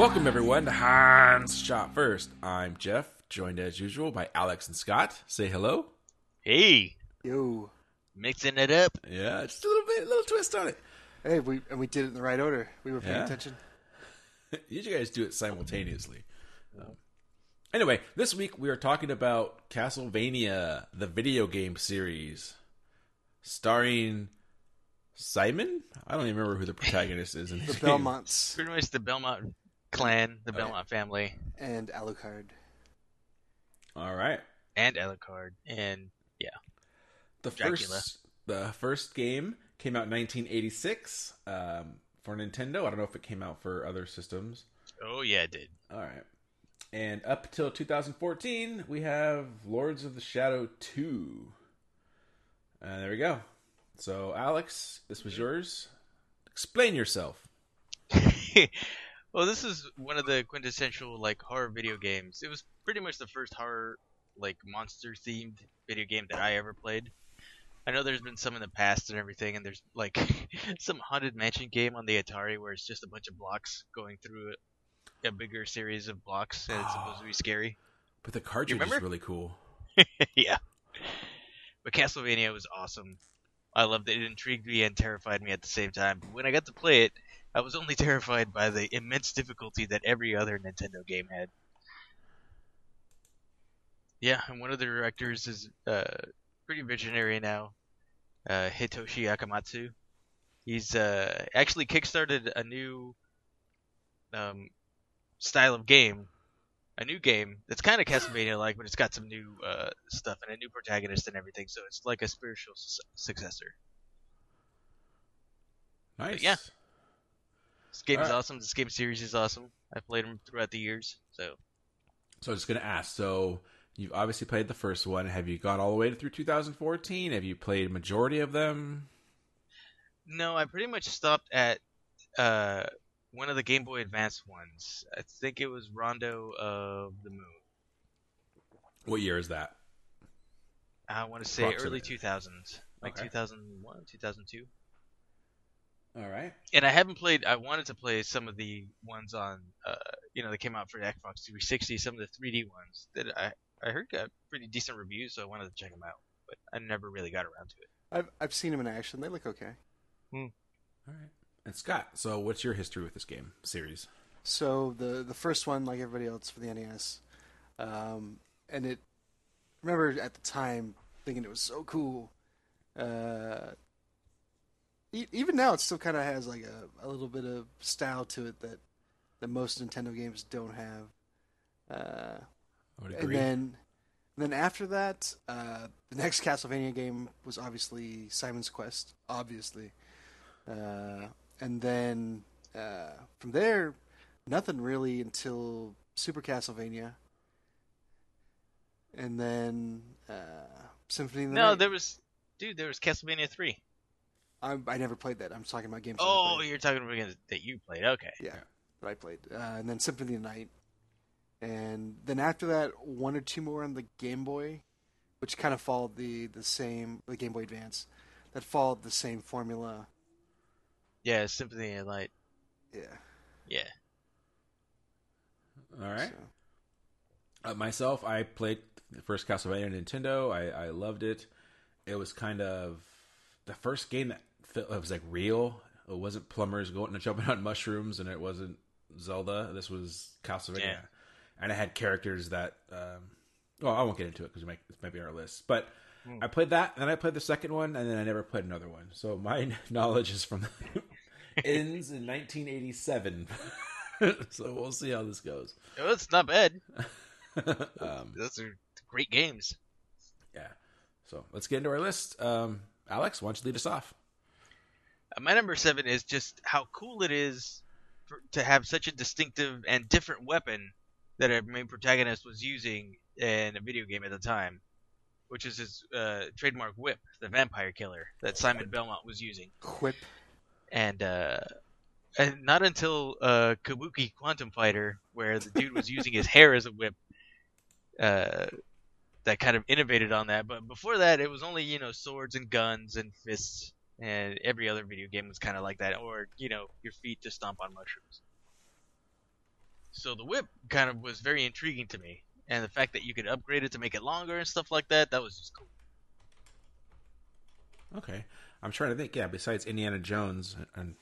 Welcome everyone to Hans Shot First. I'm Jeff, joined as usual by Alex and Scott. Say hello. Hey, Yo. mixing it up. Yeah, just a little bit, a little twist on it. Hey, we and we did it in the right order. We were paying Yeah. attention. You guys do it simultaneously. Um, anyway, this week we are talking about Castlevania, the video game series, starring Simon. I don't even remember who the protagonist is in The this. Belmonts Pretty much the Belmont clan, the Belmont family, and Alucard. All right. and Alucard, and yeah, The Dracula. first the first game came out in 1986 um, for Nintendo. I don't know if it came out for other systems. oh yeah, it did. All right. And up till 2014, we have Lords of the Shadow 2. And there we go. So, Alex, this was yours. Explain yourself. well, this is one of the quintessential like horror video games. It was pretty much the first horror like monster themed video game that I ever played. I know there's been some in the past and everything, and there's like some haunted mansion game on the Atari where it's just a bunch of blocks going through a, a bigger series of blocks, and it's supposed to be scary. But the cartridge is really cool. yeah. But Castlevania was awesome. I loved it. It intrigued me and terrified me at the same time. But when I got to play it, I was only terrified by the immense difficulty that every other Nintendo game had. Yeah, and one of the directors is uh, pretty visionary now, uh, Hitoshi Akamatsu. He's uh, actually kickstarted a new um, style of game a new game that's kind of Castlevania like, but it's got some new uh, stuff and a new protagonist and everything. So it's like a spiritual su- successor. Nice. yeah. This game is awesome. This game series is awesome. I played them throughout the years. So So, I was just going to ask. So, you've obviously played the first one. Have you gone all the way through 2014? Have you played majority of them? no, I pretty much stopped at uh, one of the Game Boy Advance ones. I think it was Rondo of the Moon. What year is that? I want to say early 2000s, like Okay. 2001, 2002. All right. and I haven't played. I wanted to play some of the ones on, uh, you know, that came out for the Xbox 360. Some of the 3D ones that I I heard got pretty decent reviews, so I wanted to check them out. But I never really got around to it. I've I've seen them in action. They look okay. All right. And Scott, so what's your history with this game series? So the the first one, like everybody else, for the NES, um, and it. Remember at the time thinking it was so cool. Uh, even now, it still kind of has like a, a little bit of style to it that that most Nintendo games don't have. Uh, I would and agree. then then after that, uh, the next Castlevania game was obviously Simon's Quest, obviously, uh, and then uh, from there, nothing really until Super Castlevania, and then uh, Symphony of the No, Night. there was, dude, there was Castlevania 3. I, I never played that. I'm talking about games. that I Oh, played. you're talking about games that you played. Okay. Yeah, that I played. Uh, and then Symphony of the Night. And then after that, one or two more on the Game Boy, which kind of followed the, the same, the Game Boy Advance, that followed the same formula. Yeah, Symphony of the Night. Yeah. Yeah. All right. So, Uh, myself, I played the first Castlevania on Nintendo. I, I loved it. It was kind of the first game that felt, it was like real. It wasn't plumbers going and jumping on mushrooms, and it wasn't Zelda. This was Castlevania, Yeah. and it had characters that. Um, well, I won't get into it because it might, it might be on our list. But Hmm. I played that, and then I played the second one, and then I never played another one. So my knowledge is from ends in 1987. so we'll see how this goes. Oh, it's not bad. um, Those are great games. Yeah. So let's get into our list. Um, Alex, why don't you lead us off? My number seven is just how cool it is for, to have such a distinctive and different weapon that our main protagonist was using in a video game at the time, which is his uh, trademark whip, the vampire killer that Simon Belmont was using. Quip. And uh, and not until uh, Kabuki Quantum Fighter, where the dude was using his hair as a whip, uh, that kind of innovated on that. But before that, it was only you know swords and guns and fists, and every other video game was kind of like that, or you know your feet to stomp on mushrooms. So the whip kind of was very intriguing to me, and the fact that you could upgrade it to make it longer and stuff like that, that was just cool. Okay, I'm trying to think. Yeah, besides Indiana Jones and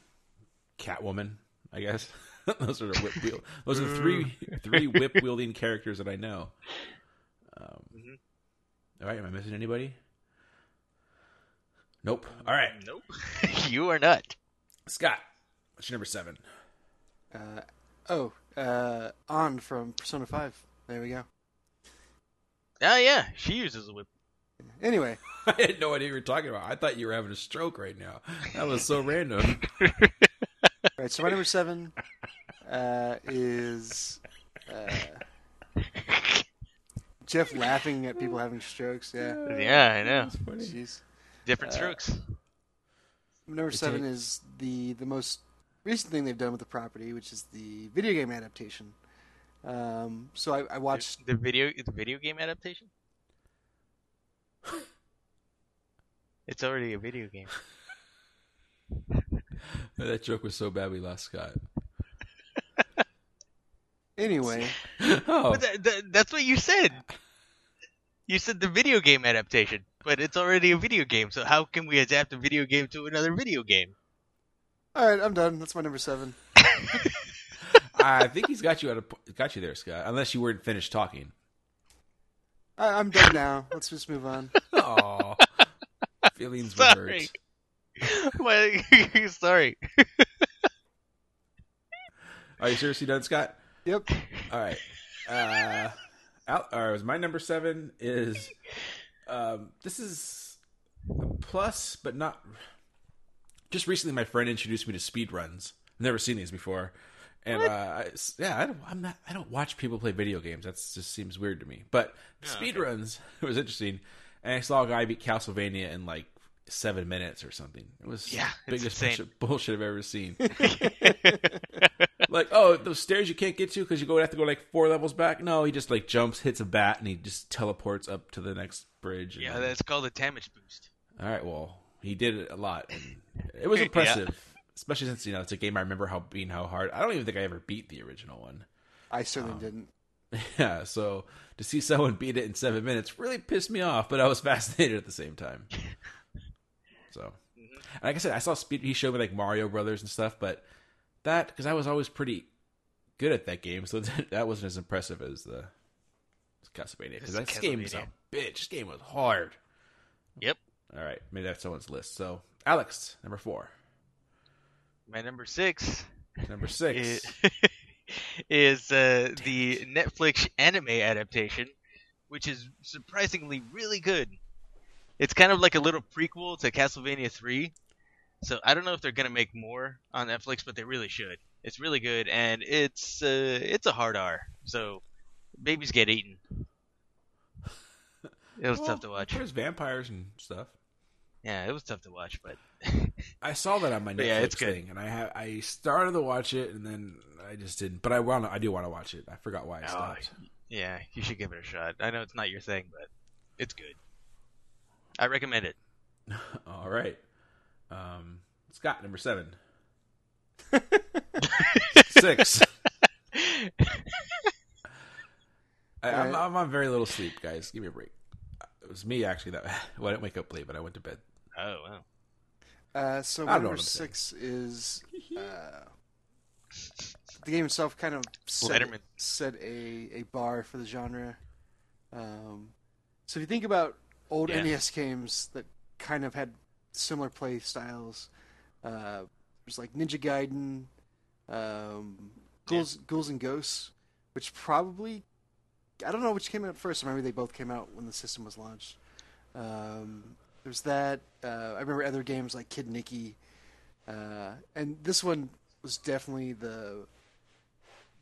Catwoman, I guess those are the whip wheel. Those are the three three whip wielding characters that I know. Um, Mhm. All right, am I missing anybody? Nope. All right, Nope, you are not. Scott, what's your number seven? Uh, oh, uh, Ann from Persona Five. There we go. Oh yeah, she uses a whip. Anyway, I had no idea you were talking about. I thought you were having a stroke right now. That was so random. all right. So my number seven uh, is uh, Jeff laughing at people having strokes. Yeah. Yeah, I know. That's funny. Jeez. Different Uh, strokes. Number They seven take- is the the most recent thing they've done with the property, which is the video game adaptation. Um, so I, I watched. the video the video game adaptation. It's already a video game. that joke was so bad we lost Scott. Anyway, Oh, But that, that, that's what you said. You said the video game adaptation, but it's already a video game. So how can we adapt a video game to another video game? all right, I'm done. That's my number seven. I think he's got you at a got you there, Scott. Unless you weren't finished talking. I, I'm done now. Let's just move on. Oh, feelings were Sorry. hurt. Well, sorry. Are you seriously done, Scott? Yep. All right. Uh, out, or was my number seven is um, this is a plus, but not. Just recently, my friend introduced me to speed runs. Never seen these before, and uh, I, yeah, I don't. I'm not. I don't watch people play video games. That just seems weird to me. But speed runs it was interesting, and I saw a guy beat Castlevania in like seven minutes or something. It was Yeah, biggest bullshit, bullshit I've ever seen. like, oh, those stairs you can't get to because you go have to go like four levels back. No, he just like jumps, hits a bat, and he just teleports up to the next bridge. Yeah, then- that's called a damage boost. all right. Well, he did it a lot, and it was Yeah. impressive, especially since you know it's a game I remember how being how hard. I don't even think I ever beat the original one. I certainly Um, didn't. Yeah, so to see someone beat it in seven minutes really pissed me off, but I was fascinated at the same time. So, Mm-hmm. like I said, I saw speed. He showed me like Mario Brothers and stuff, but that because I was always pretty good at that game, so that wasn't as impressive as the Castlevania. Because It's that game was a bitch. This game was hard. Yep. All right, maybe that's someone's list. So, Alex, number four, My number six number six. is, is uh, the Netflix anime adaptation, which is surprisingly really good. It's kind of like a little prequel to Castlevania 3. So I don't know if they're gonna make more on Netflix, but they really should. It's really good, and it's uh, it's a hard R. So babies get eaten. It was Well, tough to watch. There's vampires and stuff. Yeah, it was tough to watch, but I saw that on my Netflix yeah, it's good. thing, and I ha- I started to watch it, and then I just didn't. But I want I do want to watch it. I forgot why I Oh, stopped. yeah, you should give it a shot. I know it's not your thing, but it's good. I recommend it. All right, um, Scott, number seven, six. I, I'm, Alright. I'm on very little sleep, guys. Give me a break. It was me actually that well, I didn't wake up late, but I went to bed. Oh wow. Uh, so I my don't know number what I'm saying. six is uh, the game itself kind of set, Letterman. set a, a bar for the genre. Um, so if you think about old Yeah. NES games that kind of had similar play styles, uh, there's like Ninja Gaiden, um, Ghouls, Ghouls and Ghosts, which probably I don't know which came out first. I remember they both came out when the system was launched. Um, there's that. Uh, I remember other games like Kid Niki, uh, and this one was definitely the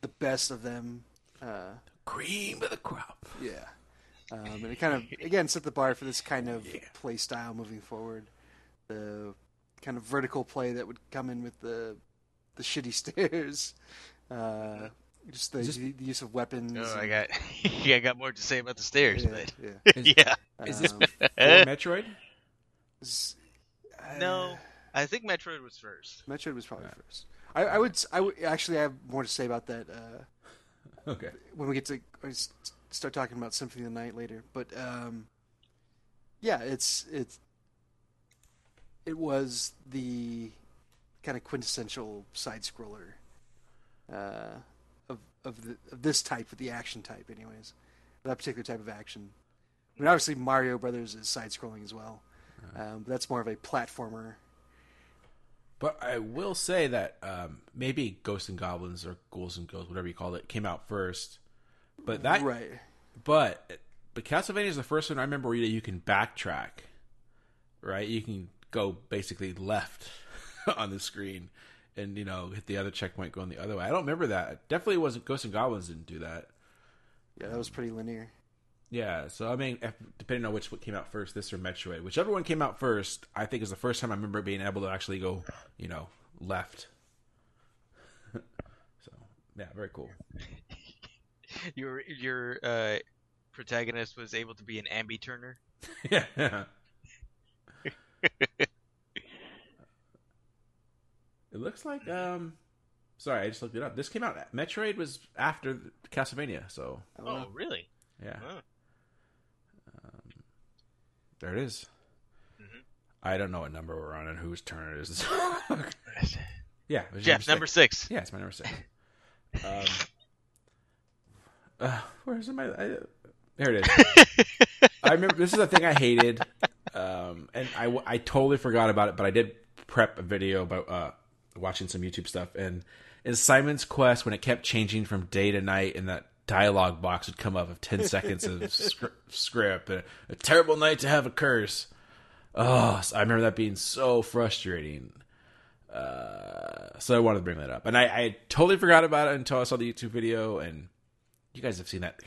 the best of them. Uh, Cream of the crop. yeah, um, and it kind of again set the bar for this kind of play style moving forward. The kind of vertical play that would come in with the the shitty stairs. Uh, just the, Is this- the use of weapons. No, I got yeah, I got more to say about the stairs, yeah, but yeah. Is- yeah. Is this Um, before Metroid? s- No, uh, I think Metroid was first. Metroid was probably first. I, I would. s- I would actually I have more to say about that uh, Okay. when we get to start talking about Symphony of the Night later. But um, yeah, it's it's it was the kind of quintessential side scroller uh, of of the of this type, of the action type, anyways. That particular type of action. I mean, obviously Mario Brothers is side scrolling as well, um, but that's more of a platformer. But I will say that um, maybe Ghosts and Goblins or Ghouls and Ghosts, whatever you call it, came out first. But that, right. but but Castlevania is the first one I remember where you can backtrack. Right, you can go basically left on the screen, and you know hit the other checkpoint going the other way. I don't remember that. Definitely wasn't Ghosts and Goblins didn't do that. Yeah, that was pretty linear. Yeah, so I mean, if, depending on which one came out first, this or Metroid, whichever one came out first, I think is the first time I remember being able to actually go, you know, left. so yeah, very cool. Your your uh, protagonist was able to be an ambi turner. yeah. it looks like um, sorry, I just looked it up. This came out. Metroid was after Castlevania, so Oh, know. really? yeah. Oh. There it is. Mhm. I don't know what number we're on and whose turn it is. yeah, it Jeff, number six. six. Yeah, it's my number six. Um, uh, where's my? I, there it is. I remember this is the thing I hated, um, and I, I totally forgot about it. But I did prep a video about uh, watching some YouTube stuff, and in Simon's Quest, when it kept changing from day to night, and that dialogue box would come up of ten seconds of scr- script, a, a terrible night to have a curse. Oh, I remember that being so frustrating. Uh, so I wanted to bring that up, and I, I totally forgot about it until I saw the YouTube video. And you guys have seen that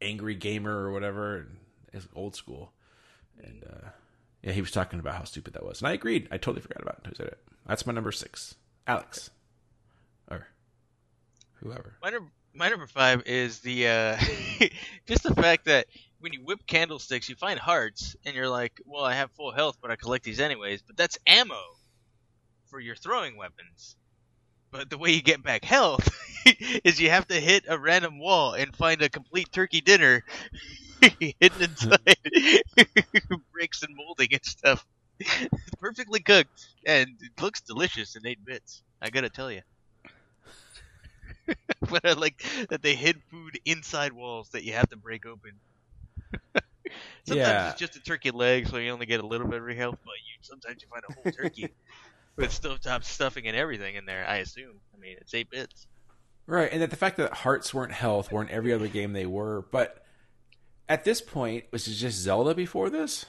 angry gamer or whatever, and it's old school. And uh, yeah, he was talking about how stupid that was, and I agreed. I totally forgot about it said it. That's my number six, Alex, or whoever. My number, my number five is the uh, just the fact that when you whip candlesticks, you find hearts, and you're like, "Well, I have full health, but I collect these anyways." But that's ammo for your throwing weapons. But the way you get back health is you have to hit a random wall and find a complete turkey dinner hidden inside bricks and molding and stuff. It's perfectly cooked and it looks delicious in eight bits. I gotta tell you. but I like that they hid food inside walls that you have to break open. sometimes Yeah. it's just a turkey leg, so you only get a little bit of your health. But you sometimes you find a whole turkey with stovetop stuffing and everything in there. I assume. I mean, it's eight bits. Right, and that the fact that hearts weren't health weren't every other game they were, but at this point, was it just Zelda before this?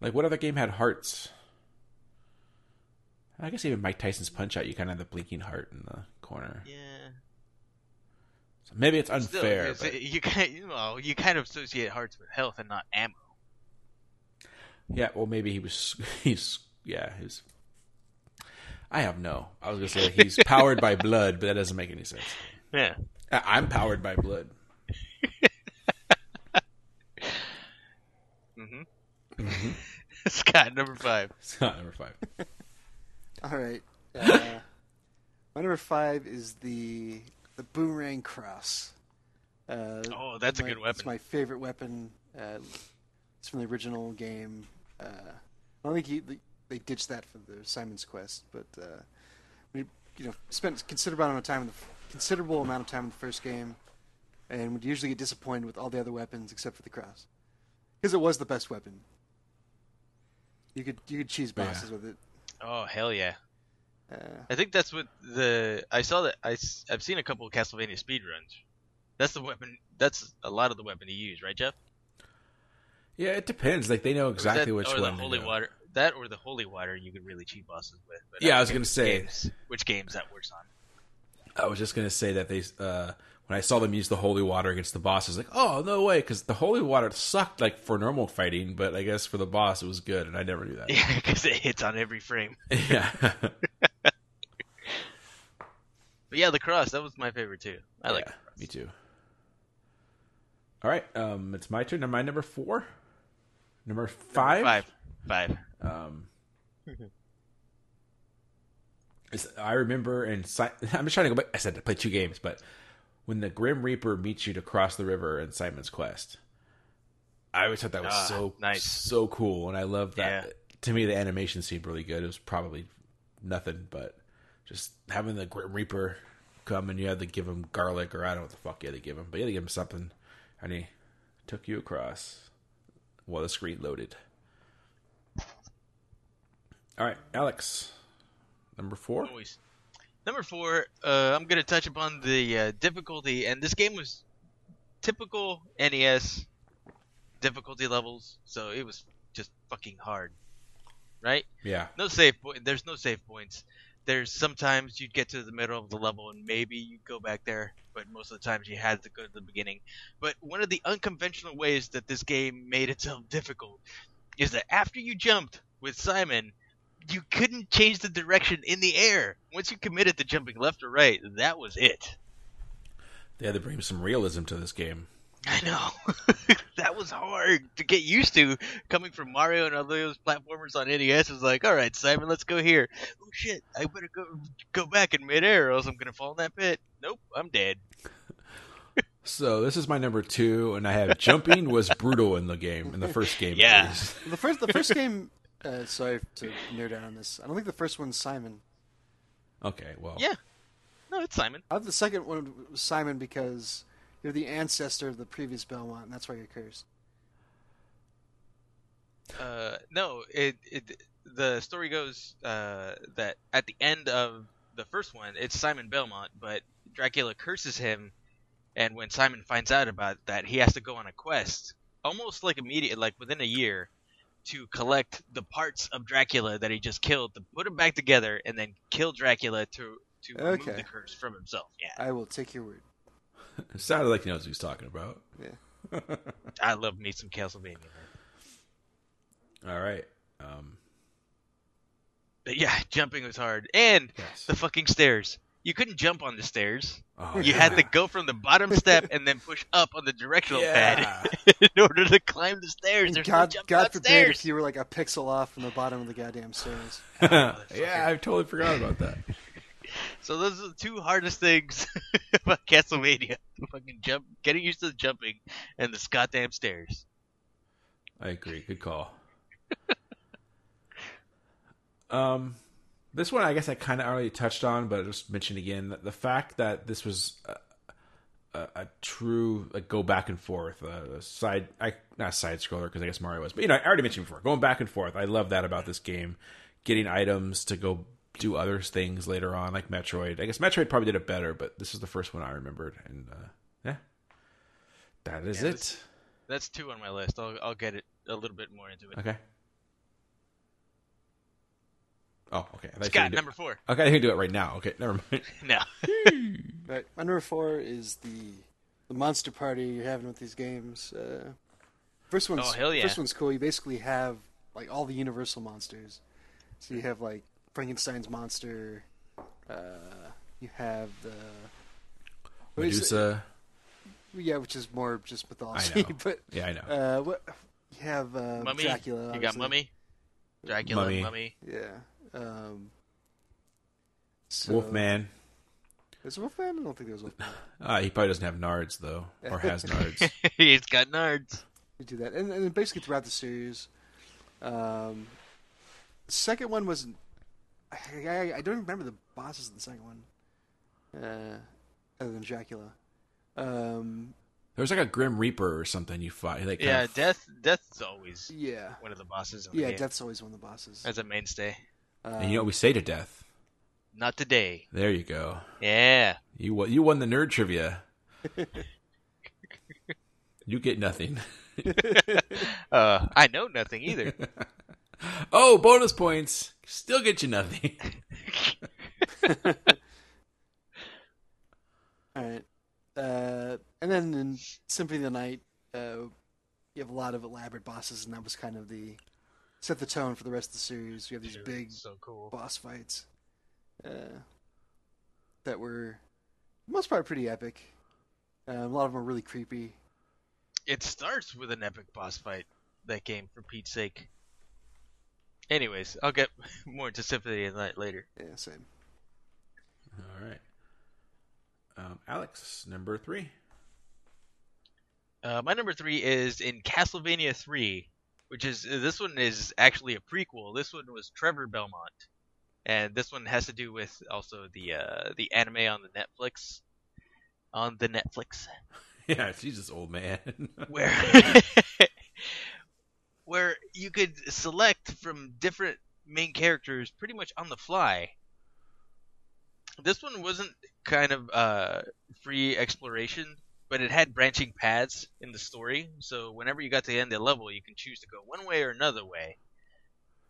Like, what other game had hearts? I guess even Mike Tyson's Punch Out, you kind of have the blinking heart in the corner. Yeah. So maybe it's Still, unfair. it's- but- you kind you know you kind of associate hearts with health and not ammo. yeah, well, maybe he was. He's yeah, he's. I have no. I was gonna say he's powered by blood, but that doesn't make any sense. Yeah. I- I'm powered by blood. Mm-hmm. Scott, number five. Scott number five. All right. Uh, my number five is the the boomerang cross. Uh, Oh, that's a good weapon. It's my favorite weapon. Uh, it's from the original game. Uh, I don't think he, they ditched that for the Simon's Quest, but uh, we you know spent considerable amount of time in the considerable amount of time in the first game, and would usually get disappointed with all the other weapons except for the cross, because it was the best weapon. You could you could cheese Yeah. bosses with it. Oh hell yeah! Uh, I think that's what the I saw that I I've seen a couple of Castlevania speedruns. That's the weapon. That's a lot of the weapon to use, right, Jeff? Yeah, it depends. Like they know Or is that- exactly which or one. the to holy go. water. That or the holy water, you could really cheat bosses with. But Yeah, I was gonna say. games, which games that works on. I was just gonna say that they uh, when I saw them use the holy water against the boss, I was like, oh no way, because the holy water sucked like for normal fighting, but I guess for the boss it was good, and I never knew that. Yeah, because it hits on every frame. yeah. But yeah, the cross that was my favorite too. I like. Yeah, me too. All right, um, it's my turn. Am I number four? Number five. Five. Five. Um, I remember, and Si- I'm just trying to go back. I said to play two games, but when the Grim Reaper meets you to cross the river in Simon's Quest, I always thought that was Ah, so nice. so cool, and I love that. Yeah. To me, the animation seemed really good. It was probably nothing, but just having the Grim Reaper come and you had to give him garlic, or I don't know what the fuck you had to give him, but you had to give him something, and he took you across while the screen loaded. All right, Alex, number four. Always. Number four, uh, I'm gonna touch upon the uh, difficulty, and this game was typical NES difficulty levels, so it was just fucking hard, right? Yeah, No save point. There's no save points. There's sometimes you'd get to the middle of the level and maybe you'd go back there, but most of the times you had to go to the beginning. But one of the unconventional ways that this game made itself difficult is that after you jumped with Simon, you couldn't change the direction in the air. Once you committed to jumping left or right, that was it. they had to bring some realism to this game. I know. that was hard to get used to coming from Mario and other those platformers on NES. It was like, all right, Simon, let's go here. Oh shit, I better go go back in midair, or else I'm gonna fall in that pit. Nope, I'm dead. So this is my number two, and I have jumping was brutal in the game in the first game. Yeah. The first, the first game. Uh, sorry to nerd down on this. I don't think the first one's Simon. Okay. Well. Yeah. No, it's Simon. I have the second one was Simon because you're the ancestor of the previous Belmont, and that's why you're cursed. Uh, no, it it the story goes uh, that at the end of the first one, it's Simon Belmont, but Dracula curses him, and when Simon finds out about that, he has to go on a quest, almost like immediate, like within a year, to collect the parts of Dracula that he just killed, to put them back together, and then kill Dracula to to remove Okay. the curse from himself. Yeah, I will take your word. It sounded like he knows what he's talking about. Yeah. I love me some Castlevania. Man. All right. Um, But yeah, jumping was hard, and yes. the fucking stairs. You couldn't jump on the stairs. Oh, You yeah. had to go from the bottom step and then push up on the directional Yeah. pad in order to climb the stairs. There's God, no God forbid stairs. if you were like a pixel off from the bottom of the goddamn stairs. yeah, I totally forgot about that. So those are the two hardest things about Castlevania: fucking jump, getting used to the jumping, and the goddamn stairs. I agree. Good call. um, this one I guess I kind of already touched on, but I'll just mention again that the fact that this was a, a, a true like go back and forth, uh, a side I not side scroller because I guess Mario was, but you know I already mentioned before going back and forth. I love that about this game, getting items to go do other things later on, like Metroid. I guess Metroid probably did it better, but this is the first one I remembered, and uh, yeah, that is Yeah, it. this- That's two on my list. I'll I'll get it a little bit more into it. Okay. Oh, okay. I thought you Scott, number four. Okay, I can do it right now. Okay, never mind. No. Right. My number four is the the monster party you're having with these games. Uh, first one's Oh, hell yeah. first one's cool. You basically have like all the Universal monsters. So you have like Frankenstein's monster. Uh, you have the what is it? Medusa. yeah, which is more just I mythology. know. but Yeah, I know. uh, what you have uh, Mummy. Dracula. You got. Mummy. Dracula, Mummy. Mummy. Yeah. Um, so, Wolfman. Is Wolfman? I don't think there's Wolfman. Uh, he probably doesn't have nards though, or has nards. He's got nards. You do that, and, and basically throughout the series, um, the second one was, I, I, I don't even remember the bosses of the second one, uh, other than Dracula. Um, there was like a Grim Reaper or something you fought. Like Yeah, kind death. Death's always yeah, one of the bosses. In the yeah, game. Death's always one of the bosses. as a mainstay. Um, and you know what we say to death. Not today. There you go. Yeah. You won. You won the nerd trivia. you get nothing. Uh, I know nothing either. Oh, bonus points. Still get you nothing. All right. Uh, and then in Symphony of the Night, uh, you have a lot of elaborate bosses, and that was kind of the set the tone for the rest of the series. We have these Dude, big so cool. boss fights uh, that were, most part, pretty epic. Uh, a lot of them are really creepy. It starts with an epic boss fight. That game, for Pete's sake. Anyways, I'll get more into Symphony of the Night later. Yeah, same. All right. Um, Alex, number three. Uh, my number three is in Castlevania 3, which is this one is actually a prequel. This one was Trevor Belmont, and this one has to do with also the uh, the anime on the Netflix, on the Netflix, Yeah, she's just old man. where where you could select from different main characters pretty much on the fly. This one wasn't kind of uh, free exploration, but it had branching paths in the story. So whenever you got to the end of the level, you can choose to go one way or another way.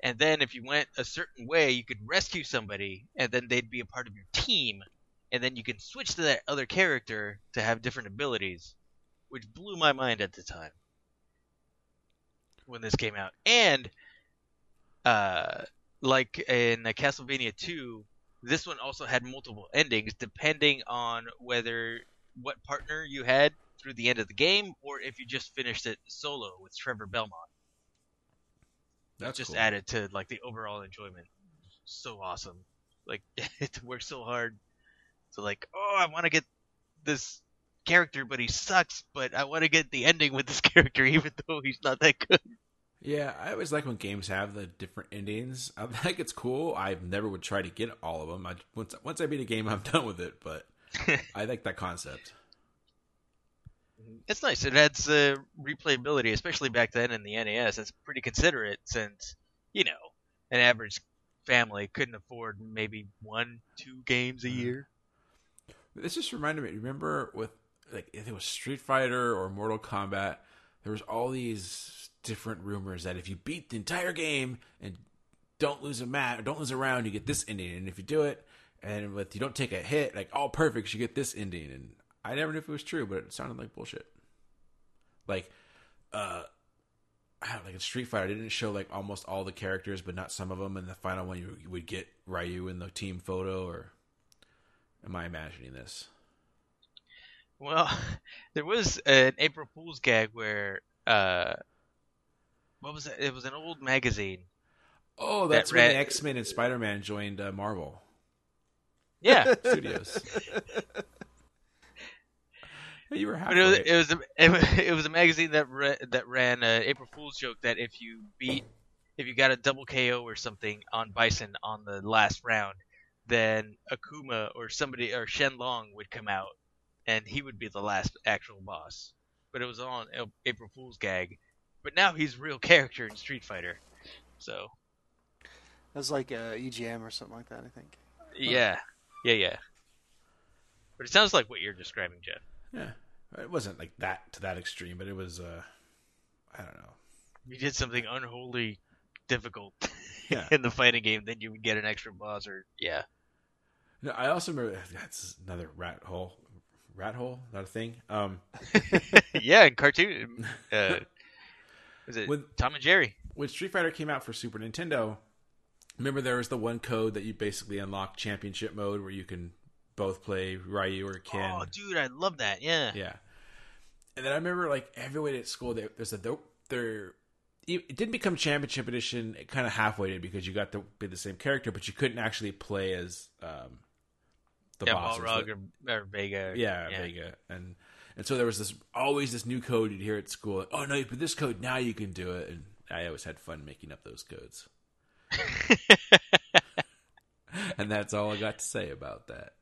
And then if you went a certain way, you could rescue somebody, and then they'd be a part of your team. And then you can switch to that other character to have different abilities, which blew my mind at the time when this came out. And uh, like in uh, Castlevania 2, this one also had multiple endings depending on whether what partner you had through the end of the game or if you just finished it solo with Trevor Belmont. That's just cool. added to like the overall enjoyment. So awesome. Like it works so hard to like, oh, I want to get this character, but he sucks. But I want to get the ending with this character, even though he's not that good. Yeah, I always like when games have the different endings. I think it's cool. I never would try to get all of them. I, once once I beat a game, I'm done with it. But I like that concept. It's nice. It adds uh, replayability, especially back then in the NES. It's pretty considerate since you know an average family couldn't afford maybe one, two games a year. This just reminded me. Remember with like if it was Street Fighter or Mortal Kombat, there was all these different rumors that if you beat the entire game and don't lose a mat, don't lose a round, you get this ending, and if you do it and with you don't take a hit, like all perfect, you get this ending. And I never knew if it was true, but it sounded like bullshit. Like, uh, I don't like in Street Fighter, it didn't show like almost all the characters, but not some of them. And the final one, you, you would get Ryu in the team photo, or am I imagining this? Well, there was an April Fool's gag where uh, what was it? It was an old magazine. Oh, that's That when X Men and Spider Man joined uh, Marvel Yeah, Studios. You were but it was it was a, it was, it was a magazine that re, that ran an April Fool's joke that if you beat if you got a double KO or something on Bison on the last round, then Akuma or somebody or Sheng Long would come out and he would be the last actual boss. But it was on A- April Fool's gag. But now he's a real character in Street Fighter. So That was like uh, EGM or something like that, I think. yeah, yeah, yeah. But it sounds like what you're describing, Jeff. yeah, it wasn't like that to that extreme, but it was. uh I don't know. You did something unholy difficult Yeah. in the fighting game, then you would get an extra boss or yeah. No, I also remember that's another rat hole. Rat hole, not a thing. Um, yeah, in cartoon. Uh, was it With- Tom and Jerry? when Street Fighter came out for Super Nintendo, remember there was the one code that you basically unlock championship mode where you can both play Ryu or Ken. Oh, dude, I love that. Yeah. Yeah. And then I remember like everyone at school there, there's a there it didn't become championship edition. It kind of halfway did because you got to be the same character, but you couldn't actually play as um, the yeah, bosses. Balrog or, or Vega. yeah, Vega, and and so there was this always this new code you'd hear at school. Like, oh no, you put this code now you can do it. And I always had fun making up those codes. and that's all I got to say about that.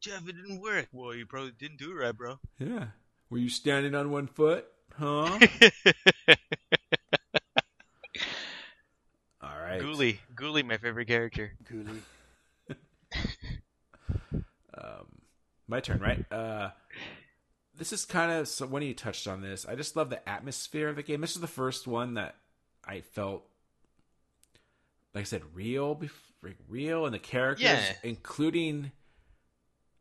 Jeff, it didn't work. Well, you probably didn't do it right, bro. Yeah. Were you standing on one foot? Huh? All right. Ghoulie. Ghoulie, my favorite character. Ghoulie. Um, my turn, right? Uh, this is kind of so when you touched on this. I just love the atmosphere of the game. This is the first one that I felt, like I said, real, real, and the characters, Yeah. including.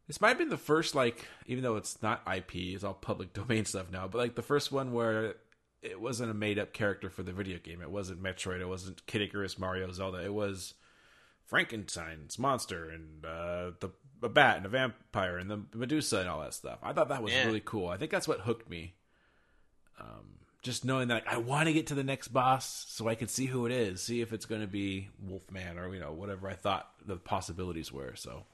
This might have been the first, like, even though it's not IP, it's all public domain stuff now, but like the first one where it wasn't a made up character for the video game. It wasn't Metroid. It wasn't Kid Icarus, Mario, Zelda. It was Frankenstein's monster and uh, the a bat and a vampire and the Medusa and all that stuff. I thought that was Yeah. really cool. I think that's what hooked me. Um, just knowing that like, I want to get to the next boss so I can see who it is, see if it's going to be Wolfman or you know whatever I thought the possibilities were. So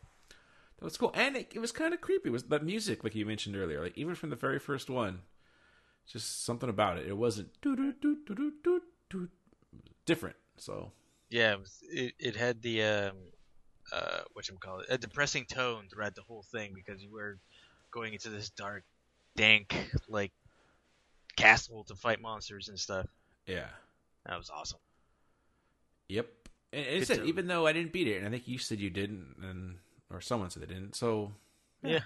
that was cool, and it, it was kind of creepy. It was that music, like you mentioned earlier, like even from the very first one, just something about it. It wasn't different. So Yeah, it, was, it, it had the um, uh, what you call it, a depressing tone throughout the whole thing because you were going into this dark, dank like castle to fight monsters and stuff. yeah, That was awesome. yep. And and it Good said to- even though I didn't beat it, and I think you said you didn't, and or someone said they didn't. So Yeah.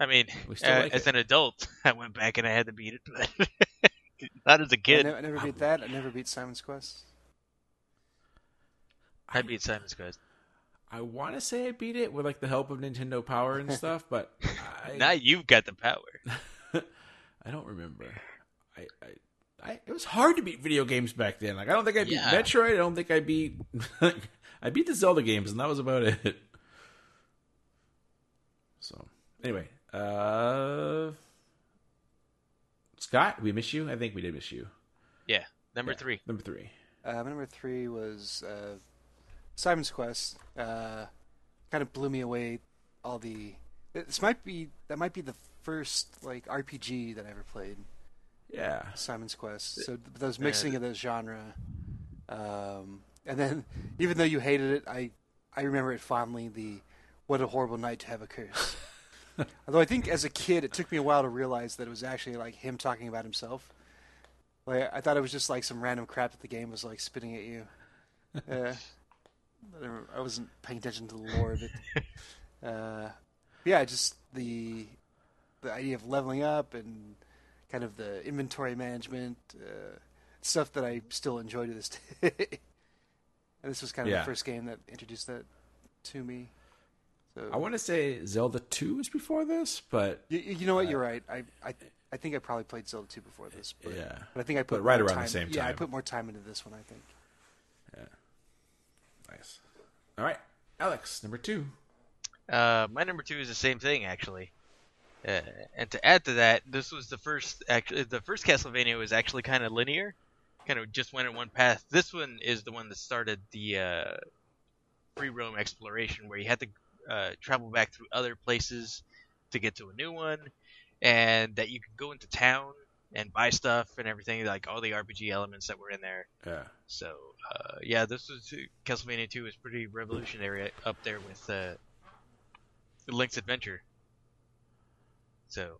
I mean, We still uh, like as it. an adult, I went back and I had to beat it, but not as a I, kid. ne- I never beat that. I never beat Simon's Quest. I beat Simon's Quest. I want to say I beat it with like the help of Nintendo Power and stuff, but I, Now you've got the power. I don't remember. I, I, I, it was hard to beat video games back then. Like I don't think I beat Yeah. Metroid. I don't think I beat. I beat the Zelda games, and that was about it. So anyway, uh, Scott, we miss you. I think we did miss you. Yeah, number Yeah, three. Number three. Uh, number three was uh, Simon's Quest. Uh, kind of blew me away. All the this might be that might be the first like RPG that I ever played. Yeah. Simon's Quest. So those mixing of those genre, um, and then even though you hated it, I I remember it fondly. The what a horrible night to have a curse. Although I think as a kid, it took me a while to realize that it was actually like him talking about himself. Like I thought it was just like some random crap that the game was like spitting at you. Uh, I I wasn't paying attention to the lore of it. Uh, yeah, just the the idea of leveling up and kind of the inventory management uh, stuff that I still enjoy to this day. and this was kind of Yeah. the first game that introduced that to me. So I want to say Zelda Two was before this, but you, you know what? You're right. I, I I think I probably played Zelda 2 before this, but, Yeah. but I think I put But right more around the same time, Yeah, I put more time into this one. I think. Yeah. Nice. All right, Alex, number two. Uh, my number two is the same thing actually. Uh, and to add to that, this was the first actually the first Castlevania was actually kind of linear, kind of just went in one path. This one is the one that started the uh, free roam exploration, where you had to uh, travel back through other places to get to a new one, and that you could go into town and buy stuff and everything, like all the RPG elements that were in there. Yeah. So uh, yeah, this was Castlevania 2 was pretty revolutionary up there with uh, Link's Adventure. So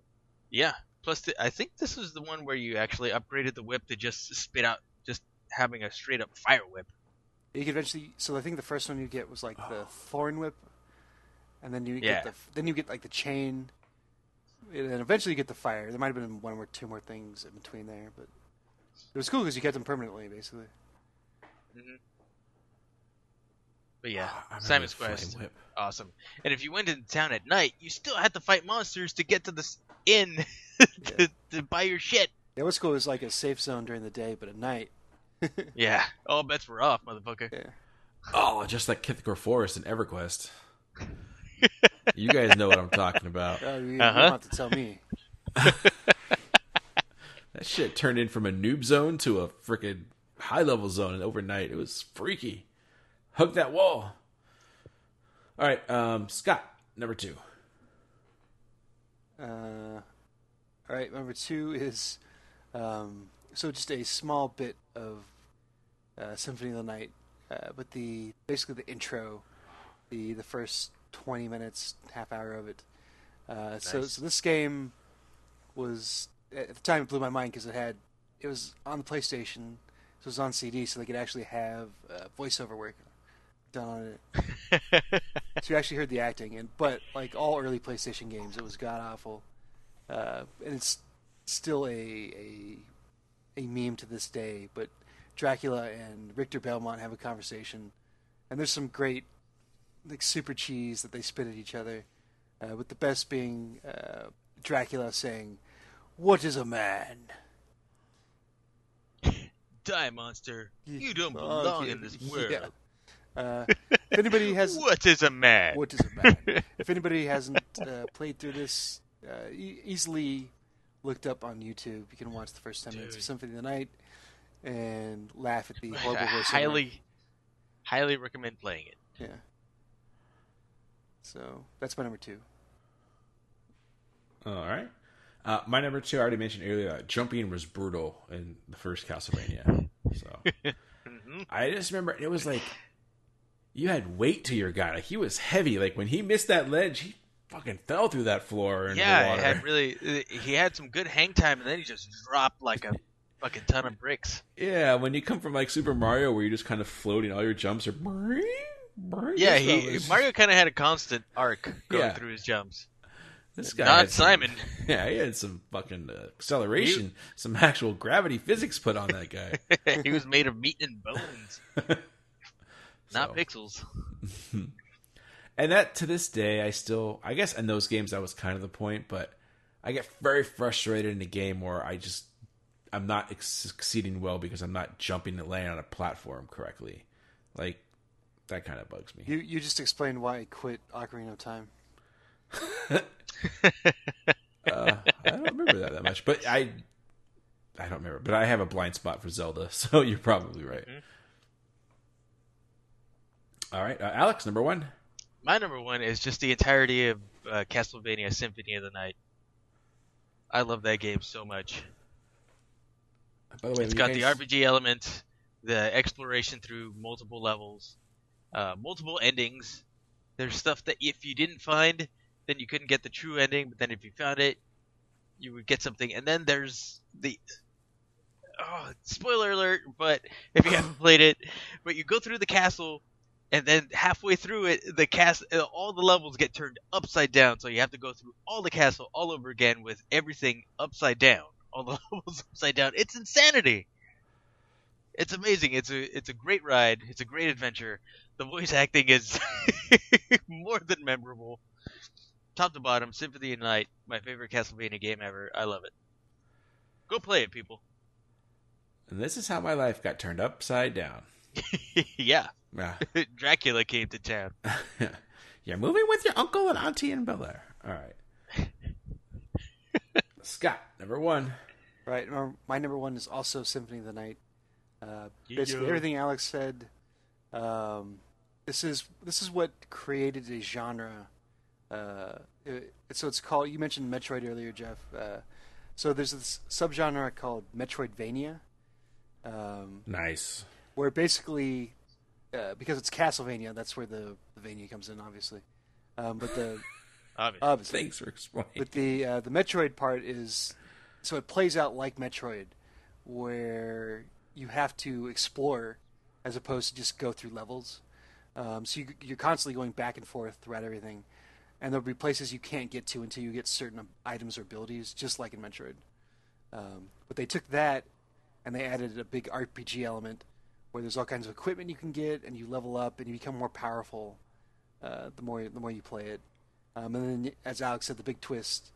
yeah, plus th- I think this was the one where you actually upgraded the whip to just spit out, just having a straight up fire whip. You could eventually. So I think the first one you get was like the oh. thorn whip, and then you Yeah. get the then you get like the chain, and then eventually you get the fire. There might have been one or two more things in between there, but it was cool because you kept them permanently, basically. Mm-hmm. But yeah, I remember Simon's Quest, whip. awesome. And if you went into town at night, you still had to fight monsters to get to the inn to, to buy your shit. Yeah, what's cool is like a safe zone during the day, but at night. Yeah, all bets were off, motherfucker. Yeah. Oh, just like Kithicor Forest in EverQuest. you guys know what I'm talking about. Oh, you, you Uh-huh. don't have to tell me. That shit turned in from a noob zone to a freaking high level zone and overnight. It was freaky. Hug that wall. All right, um, Scott, number two. Uh, all right, number two is um, so just a small bit of uh, Symphony of the Night, uh, but the basically the intro, the the first twenty minutes, half hour of it. Uh, So Nice. so this game was at the time it blew my mind because it had it was on the PlayStation, so it was on CD, so they could actually have uh, voiceover work on it. So you actually heard the acting, and but like all early PlayStation games, it was god awful, uh, and it's still a, a a meme to this day. But Dracula and Richter Belmont have a conversation, and there's some great like super cheese that they spit at each other. Uh, with the best being uh, Dracula saying, "What is a man?" Die, monster! You don't belong yeah, in this world. yeah. Uh, if anybody has What is a man? what is a man? if anybody hasn't uh, played through this, uh, e- easily looked up on YouTube. You can watch the first ten minutes of Dude. Symphony of the Night and laugh at the horrible I horrible voiceover. highly, highly recommend playing it. Yeah. So that's my number two. All right. Uh, my number two, I already mentioned earlier, uh, jumping was brutal in the first Castlevania. So hmm I just remember it was like you had weight to your guy. Like he was heavy. Like when he missed that ledge, he fucking fell through that floor into Yeah, water. had really. He had some good hang time, and then he just dropped like a fucking ton of bricks. Yeah, when you come from like Super Mario, where you're just kind of floating, all your jumps are. Yeah, he was- Mario kind of had a constant arc going Yeah. through his jumps. This guy, Not some- Simon. Yeah, he had some fucking uh, acceleration, some actual gravity physics put on that guy. he was made of meat and bones, not So- pixels. And that to this day, I still, I guess in those games that was kind of the point, but I get very frustrated in a game where I just, I'm not succeeding well because I'm not jumping and laying on a platform correctly. Like, that kind of bugs me. You you just explained why I quit Ocarina of Time. Uh, I don't remember that that much, but I, I don't remember. But I have a blind spot for Zelda, so you're probably right. All right, uh, Alex, number one. My number one is just the entirety of uh, Castlevania Symphony of the Night. I love that game so much. By the way, It's got guys- the RPG element, the exploration through multiple levels, uh, multiple endings. There's stuff that if you didn't find, then you couldn't get the true ending. But then if you found it, you would get something. And then there's the oh, spoiler alert! But if you haven't played it, but you go through the castle, and then halfway through it, the cast uh, all the levels get turned upside down. So you have to go through all the castle all over again with everything upside down. All the levels upside down. It's insanity. It's amazing. It's a it's a great ride. It's a great adventure. The voice acting is more than memorable. Top to bottom, Symphony of Night, my favorite Castlevania game ever. I love it. Go play it, people. And this is how my life got turned upside down. yeah, Yeah. Dracula came to town. You're moving with your uncle and auntie in Bel Air. All right. Scott, number one. Right. My- My number one is also Symphony of the Night. Uh, Yeah. basically, everything Alex said. Um, this is this is what created a genre. Uh, it- so it's called. You mentioned Metroid earlier, Jeff. Uh, so there's this subgenre called Metroidvania, um, Nice. Where basically, uh, because it's Castlevania, that's where the, the Vania comes in, obviously. Um, but the Obviously. obviously, Thanks for explaining. but the uh, the Metroid part is so it plays out like Metroid, where you have to explore as opposed to just go through levels. Um, so you, you're constantly going back and forth throughout everything, and there'll be places you can't get to until you get certain items or abilities, just like in Metroid. Um, but they took that and they added a big RPG element where there's all kinds of equipment you can get, and you level up and you become more powerful uh, the more the more you play it. Um, and then, as Alex said, the big twist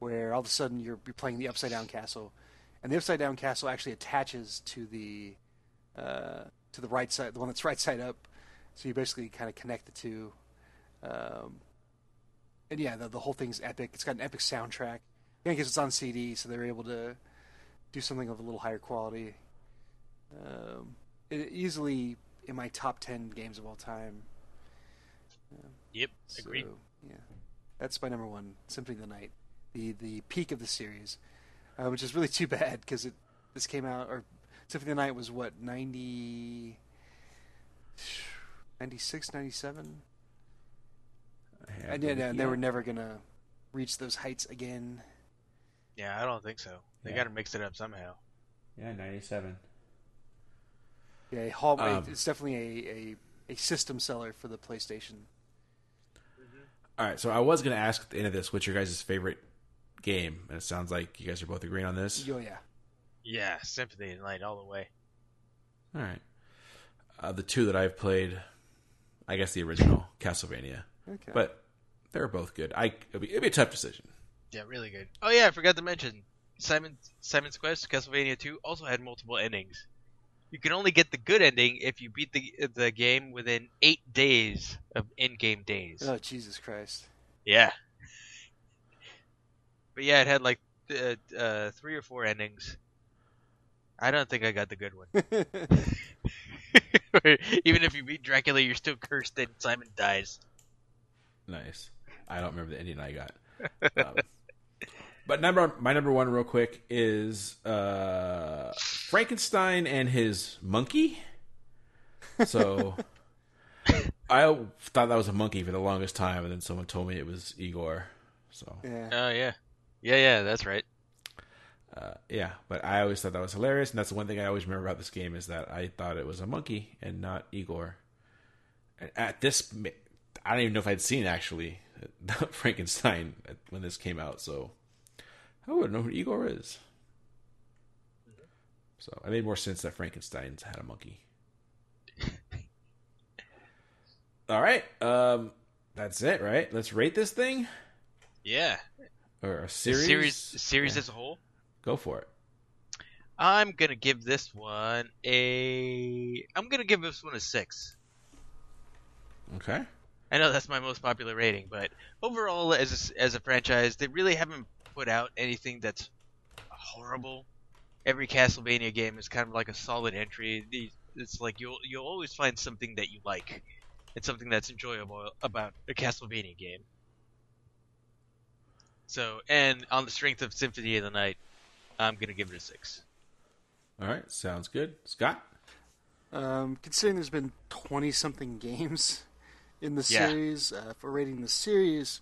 where all of a sudden you're, you're playing the upside down castle, and the upside down castle actually attaches to the uh, to the right side, the one that's right side up. So you basically kind of connect the two. Um, and yeah, the, the whole thing's epic. It's got an epic soundtrack. Yeah, because it's on CD, so they're able to do something of a little higher quality. Um, easily in my top ten games of all time. Yep, agreed. Yeah, that's my number one, Symphony of the Night, the the peak of the series, uh, which is really too bad because it this came out or Symphony of the Night was what 90, 96, 97? and yeah, and they were never gonna reach those heights again. Yeah, I don't think so. They Yeah. got to mix it up somehow. Yeah, 97. Yeah, Hall, Um, it's definitely a, a a system seller for the PlayStation. All right, so I was going to ask at the end of this what's your guys' favorite game, and it sounds like you guys are both agreeing on this. Oh yeah, Yeah, Symphony of the Night all the way. All right. Uh, the two that I've played, I guess the original Castlevania, okay. but They're both good. I it'd be, it'd be a tough decision. Yeah, really good. Oh yeah, I forgot to mention Simon Simon's Quest Castlevania 2 also had multiple endings. You can only get the good ending if you beat the the game within eight days of in-game days. Oh Jesus Christ! Yeah. But yeah, it had like uh, uh, three or four endings. I don't think I got the good one. Even if you beat Dracula, you're still cursed and Simon dies. Nice. I don't remember the ending I got. Um, but number my number one, real quick, is uh, Frankenstein and his monkey. So I thought that was a monkey for the longest time, and then someone told me it was Igor. So yeah. Oh yeah, yeah, yeah. That's right. uh, yeah, but I always thought that was hilarious, and that's the one thing I always remember about this game is that I thought it was a monkey and not Igor. And at this, I don't even know if I'd seen actually Frankenstein when this came out, so I wouldn't know who Igor is. So it made more sense that Frankenstein's had a monkey. All right, um, that's it, right? Let's rate this thing Yeah. or a series. series, series Yeah. as a whole. Go for it. I'm gonna give this one a. I'm gonna give this one a six. Okay. I know that's my most popular rating, but overall, as a, as a franchise, they really haven't put out anything that's horrible. Every Castlevania game is kind of like a solid entry. It's like you'll you'll always find something that you like, and something that's enjoyable about a Castlevania game. So, and on the strength of Symphony of the Night, I'm gonna give it a six. All right, sounds good. Scott. Um, considering there's been twenty something games in the Yeah. series, uh, for rating the series,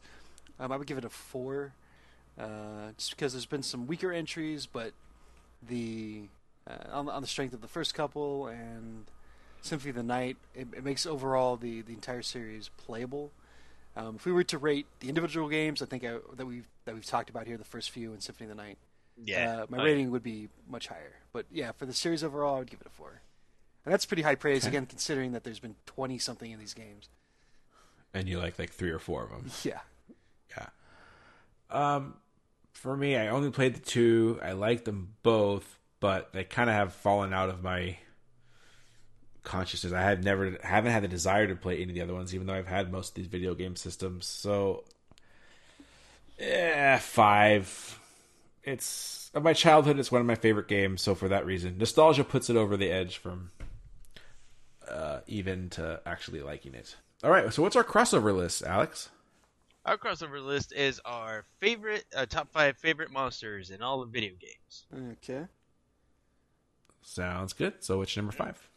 um, I would give it a four. Uh, just because there's been some weaker entries, but the uh, on, the- on the strength of the first couple and Symphony of the Night, it, it makes overall the, the entire series playable. Um, if we were to rate the individual games, I think I, that we've that we've talked about here, the first few and Symphony of the Night, uh, my rating would be much higher. But yeah, for the series overall, I would give it a four. And that's pretty high praise, Okay. again, considering that there's been 20 something in these games. And you like like three or four of them. Yeah. Yeah. Um, for me, I only played the two. I like them both, but they kind of have fallen out of my consciousness. I have never haven't had the desire to play any of the other ones, even though I've had most of these video game systems. So, yeah, five. It's of my childhood. It's one of my favorite games. So for that reason, nostalgia puts it over the edge from uh, even to actually liking it. All right. So what's our crossover list, Alex? Our crossover list is our favorite uh, top five favorite monsters in all the video games. Okay. Sounds good. So which number five?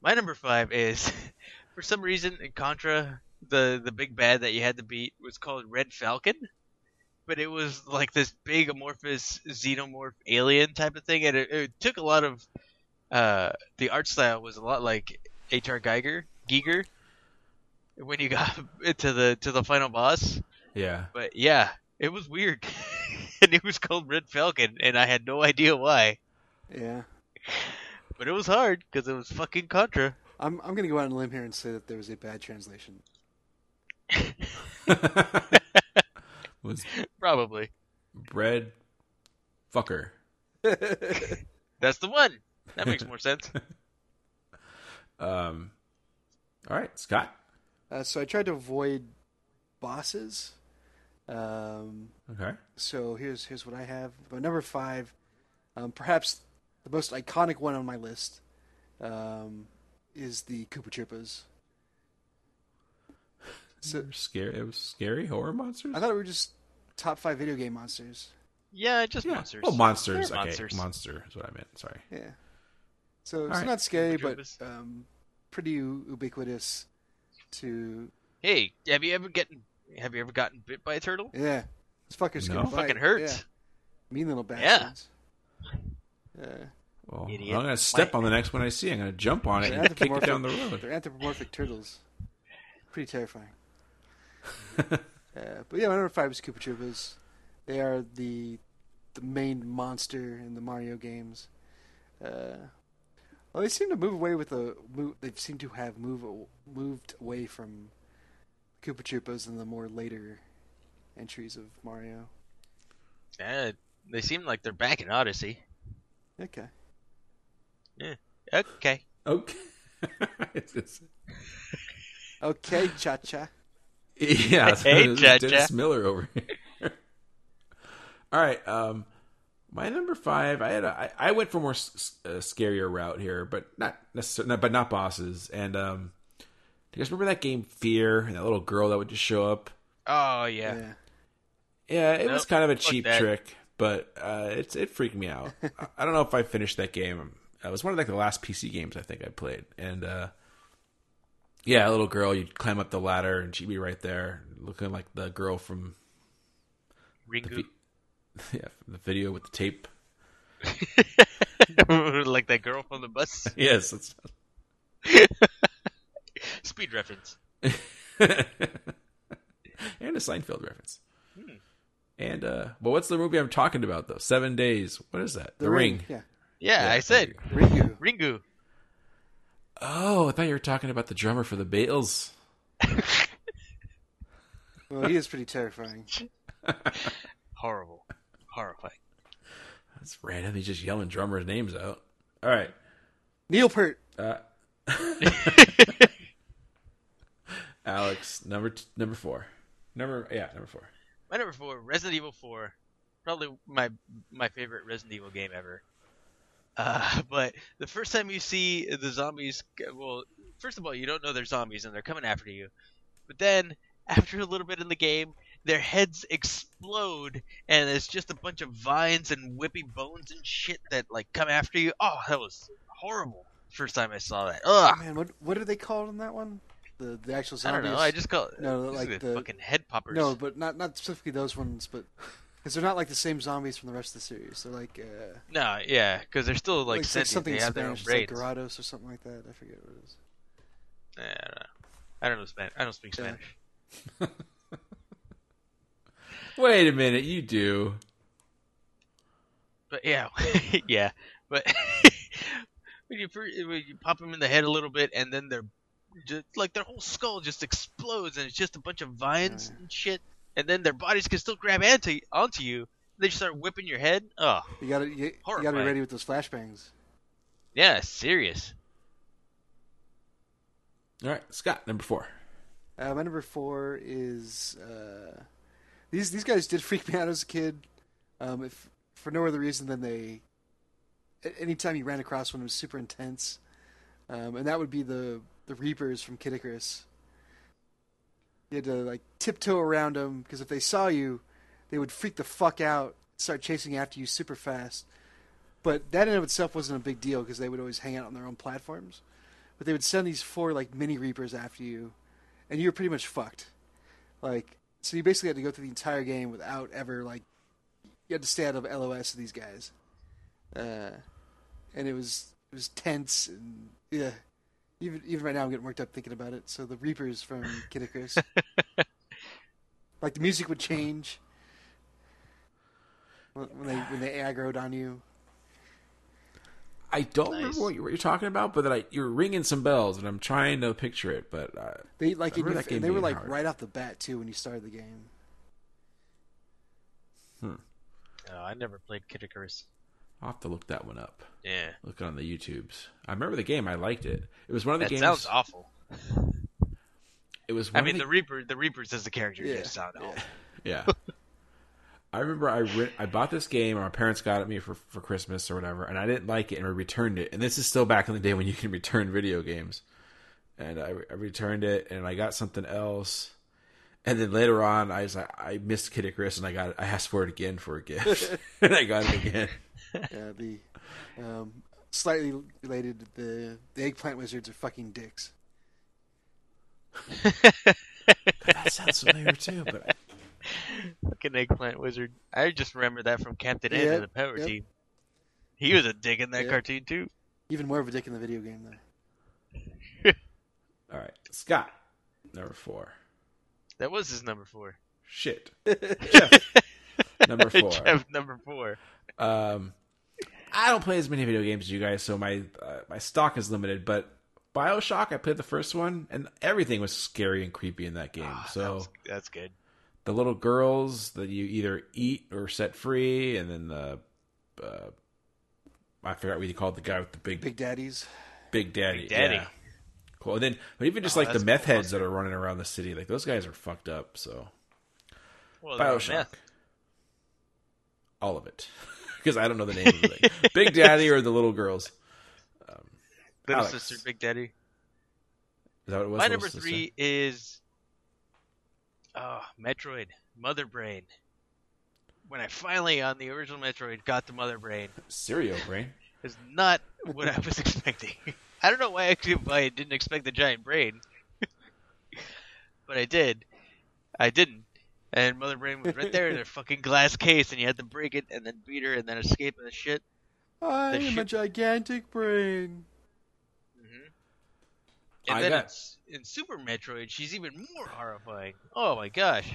My number five is, for some reason, in Contra, the the big bad that you had to beat was called Red Falcon, but it was like this big amorphous xenomorph alien type of thing, and it, it took a lot of. Uh, the art style was a lot like H.R. Geiger, Geiger, when you got to the to the final boss. Yeah. But yeah, it was weird, and it was called Red Falcon, and I had no idea why. Yeah. But it was hard because it was fucking Contra. I'm, I'm going to go out on a limb here and say that there was a bad translation. Was Probably. bread fucker. That's the one. That makes more sense. Um all right, Scott. Uh, so I tried to avoid bosses. Um, Okay. so here's here's what I have. But number five, um, perhaps the most iconic one on my list, um, is the Koopa Troopas. So scary it was scary horror monsters? I thought we were just top five video game monsters. Yeah, just yeah. monsters. Oh, monsters. They're okay. monsters. Monster is what I meant. Sorry. Yeah. So it's right. not scary, Koopa but um, pretty u- ubiquitous. To Hey, have you ever gotten have you ever gotten bit by a turtle? yeah, these fuckers No. can bite. Fucking hurts. Yeah. Mean little Yeah. bastards. Yeah. Well, Idiot. I'm gonna step on the next one I see. I'm gonna jump on it They're and kick it anthropomorphic- down the road. They're anthropomorphic turtles. Pretty terrifying. uh, but yeah, my number five is Koopa Troopas. They are the the main monster in the Mario games. Uh, well, they seem to move away with the move. They seem to have move moved away from Koopa Troopas in the more later entries of Mario. Yeah, they seem like they're back in Odyssey. Okay. Yeah. Okay. Okay. It's- it's- Okay, cha cha. yeah, it's Hey, Dennis Cha-Cha. Miller over here. All right, um, my number five. I had a, I, I went for more s- s- uh, scarier route here, but not necessarily, but not bosses. And um, do you guys remember that game Fear and that little girl that would just show up? Oh Yeah. yeah. Yeah, it was kind of a cheap trick, but uh, it's it freaked me out. I- I don't know if I finished that game. It was one of like the last PC games I think I played, and uh, yeah, a little girl, you'd climb up the ladder, and she'd be right there, looking like the girl from Ringu. yeah from the video with the tape. like that girl from the bus. Yes, that's Speed reference. and a Seinfeld reference. Hmm. And uh, but what's the movie I'm talking about though? Seven Days. What is that? The, Ring. Yeah. Yeah, Yeah, I said Ringu. Ringu. Oh, I thought you were talking about the drummer for the Beatles. Well, he is pretty terrifying. Horrible. Horrifying. That's random. He's just yelling drummers' names out. All right. Neil Peart. Uh, Alex, number t- number four. Number yeah, number four. My number four, Resident Evil 4. Probably my my favorite Resident Evil game ever. Uh, but the first time you see the zombies, well, first of all, you don't know they're zombies and they're coming after you. But then, after a little bit in the game, their heads explode and it's just a bunch of vines and whippy bones and shit that like come after you. Oh, that was horrible. First time I saw that. Ugh. Man, what what are they called in that one? The the actual zombies. I don't know. I just call it No, like the, the- fucking head poppers. no, but not not specifically those ones, but because they're not like the same zombies from the rest of the series. They're like uh, no, yeah, because they're still like, like, sentient. something they in have their own Spanish, it's brains. like Garados or something like that. I forget what it is. Eh, I don't know. I don't know Spanish. I don't speak Yeah. Spanish. Wait a minute, you do. But yeah, yeah. But when you when you pop them in the head a little bit, and then they're just like their whole skull just explodes, and it's just a bunch of vines Yeah. and shit. And then their bodies can still grab onto onto you. And they just start whipping your head. Oh, You gotta you, you gotta be ready with those flashbangs. yeah, serious. All right, Scott, number four. Uh, my number four is uh, these these guys did freak me out as a kid. Um, if for no other reason than they, anytime you ran across one, it was super intense, um, and that would be the the Reapers from Kid Icarus. You had to like tiptoe around them because if they saw you, they would freak the fuck out, start chasing after you super fast. But that in of itself wasn't a big deal because they would always hang out on their own platforms. But they would send these four like mini Reapers after you, and you were pretty much fucked. Like, so you basically had to go through the entire game without ever like you had to stay out of LOS of these guys, uh, and it was it was tense and yeah. Even even right now, I'm getting worked up thinking about it. So the Reapers from Kid Icarus, like the music would change when when they when they aggroed on you. I don't Nice. remember what, you, what you're talking about, but that I, you're ringing some bells, and I'm trying to picture it. But uh, They like I in your- that game they were like hard. right off the bat too when you started the game. Oh, I never played Kid Icarus. I'll have to look that one up. Yeah, Look on the YouTubes. I remember the game. I liked it. It was one of the that games. sounds awful. It was. I mean, of the Reaper, the Reapers as the character Yeah, just sound yeah. awful. Yeah. I remember I re- I bought this game, my parents got it me for for Christmas or whatever, and I didn't like it, and I returned it. And this is still back in the day when you can return video games. And I, I returned it, and I got something else. And then later on, I was like, I missed Kid Icarus, and I got I asked for it again for a gift, and I got it again. Yeah, the um, slightly related. The the eggplant wizards are fucking dicks. that sounds familiar too, but I, Fucking eggplant wizard. I just remember that from Captain N Yep, and the Power yep. Team. He was a dick in that Yep. cartoon too. Even more of a dick in the video game though. all right, Scott, number four. That was his number four. Shit, Jeff, number four. Jeff, number four. Um, I don't play as many video games as you guys, so my uh, my stock is limited. But Bioshock, I played the first one, and everything was scary and creepy in that game. Ah, so that was- that's good. the little girls that you either eat or set free, and then the uh, I forgot what you called the guy with the big Big Daddies. Big Daddy. Big Daddy. Yeah. Cool. And then, but even just Oh, like the meth cool. heads that are running around the city, like those guys are fucked up. So Well, Bioshock, meth. all of it, because I don't know the name of the thing. Big Daddy or the little girls. Um, little Alex. Sister, Big Daddy. Is that what it was? My Little number Sister? three is oh, Metroid Mother Brain. When I finally on the original Metroid got the Mother Brain, Cereal Brain. is not what I was expecting. I don't know why I, could, why I didn't expect the giant brain, but I did. I didn't. And Mother Brain was right there in a fucking glass case, and you had to break it and then beat her and then escape and the shit. I The am a gigantic brain. Mm-hmm. And I then got- it's, in Super Metroid, she's even more horrifying. Oh my gosh!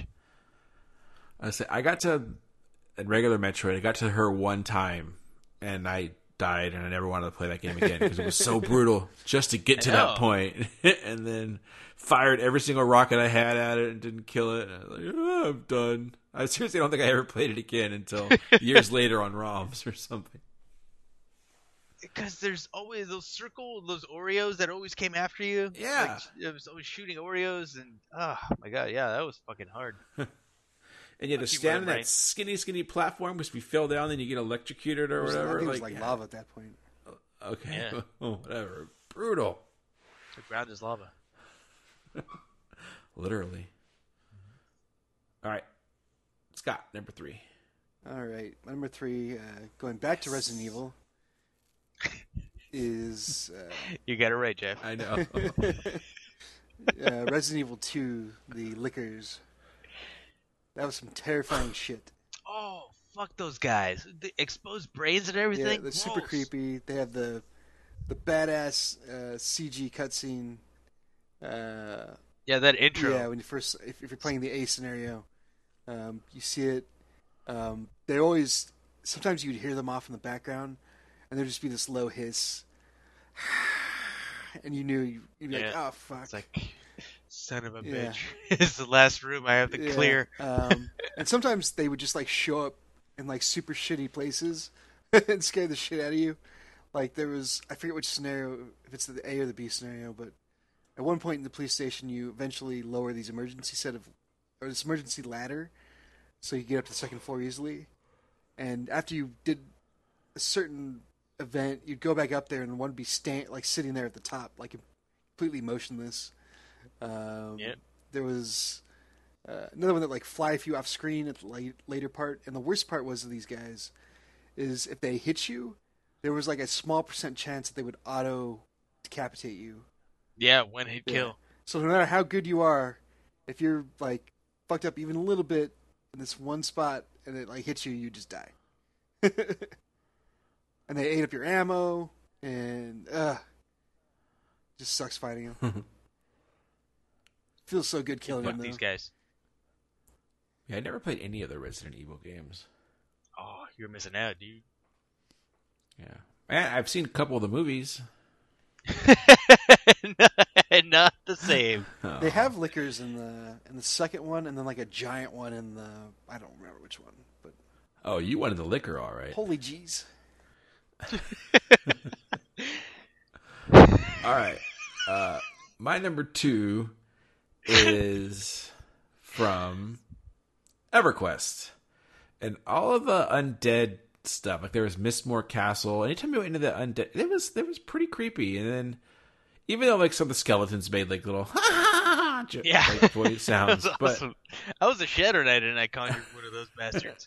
I say I got to at regular Metroid. I got to her one time, and I died, and I never wanted to play that game again because it was so brutal just to get to that point. and then fired every single rocket I had at it and didn't kill it. And I was like, oh, I'm done. I seriously don't think I ever played it again until years later on ROMs or something. Because there's always those circle, those Oreos that always came after you. Yeah. like, it was always shooting Oreos, and oh my god, yeah, that was fucking hard. And you had to stand on that Brain. skinny, skinny platform which if you fell down, then you get electrocuted or It was, I whatever. think it was like, like lava at that point. okay, Yeah. oh, whatever, brutal, The ground is lava. literally. All right, Scott, number three. All right, my number three, uh, going back to Resident Evil, is uh, You got it right, Jeff. I know. uh, Resident Evil 2, the Lickers. That was some terrifying shit. Oh, fuck those guys! The exposed brains and everything. Yeah, they're super creepy. They have the the badass uh, CG cutscene. Uh, Yeah, that intro. yeah, when you first, if, if you're playing the A scenario, um, you see it. Um, they always, sometimes you'd hear them off in the background, and there'd just be this low hiss, and you knew you, you'd be like, "Oh fuck!" It's like, son of a Yeah. bitch. it's the last room I have to Yeah, clear. Um, and sometimes they would just like show up in like super shitty places and scare the shit out of you. Like there was, I forget which scenario, if it's the A or the B scenario, but at one point in the police station, you eventually lower these emergency set of, or this emergency ladder, so you get up to the second floor easily. And after you did a certain event, you'd go back up there and one would be stand like sitting there at the top, like completely motionless. Um, Yep. There was uh, another one that like fly a few off screen at the late, later part, and the worst part was of these guys is if they hit you, there was like a small percent chance that they would auto decapitate you. Yeah, one hit Yeah. kill. So no matter how good you are, if you're like fucked up even a little bit in this one spot and it like hits you, you just die. and they ate up your ammo, and uh, just sucks fighting them. Feels so good killing Fuck them though. these guys. yeah, I never played any of the Resident Evil games. Oh, you're missing out, dude. Yeah, and I've seen a couple of the movies. Not the same. Oh. They have Lickers in the in the second one, and then like a giant one in the I don't remember which one, but Oh, you wanted the liquor, all right. holy jeez. All right. Uh, my number two is from EverQuest, and all of the undead stuff. Like there was Mistmoore Castle. Anytime you went into the undead, it was it was pretty creepy. And then even though like some of the skeletons made like little jo- Yeah. like voice sounds, but awesome. I was a Shadow Knight and I conjured one of those bastards.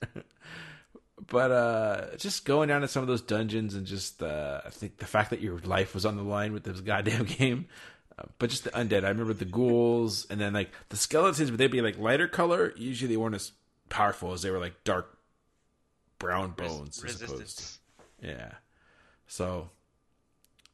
but uh just going down to some of those dungeons and just uh i think the fact that your life was on the line with this goddamn game uh, but just the undead. I remember the ghouls and then like the skeletons but they'd be like lighter color? Usually they weren't as powerful as they were like dark brown bones as opposed to- Resistance. yeah. So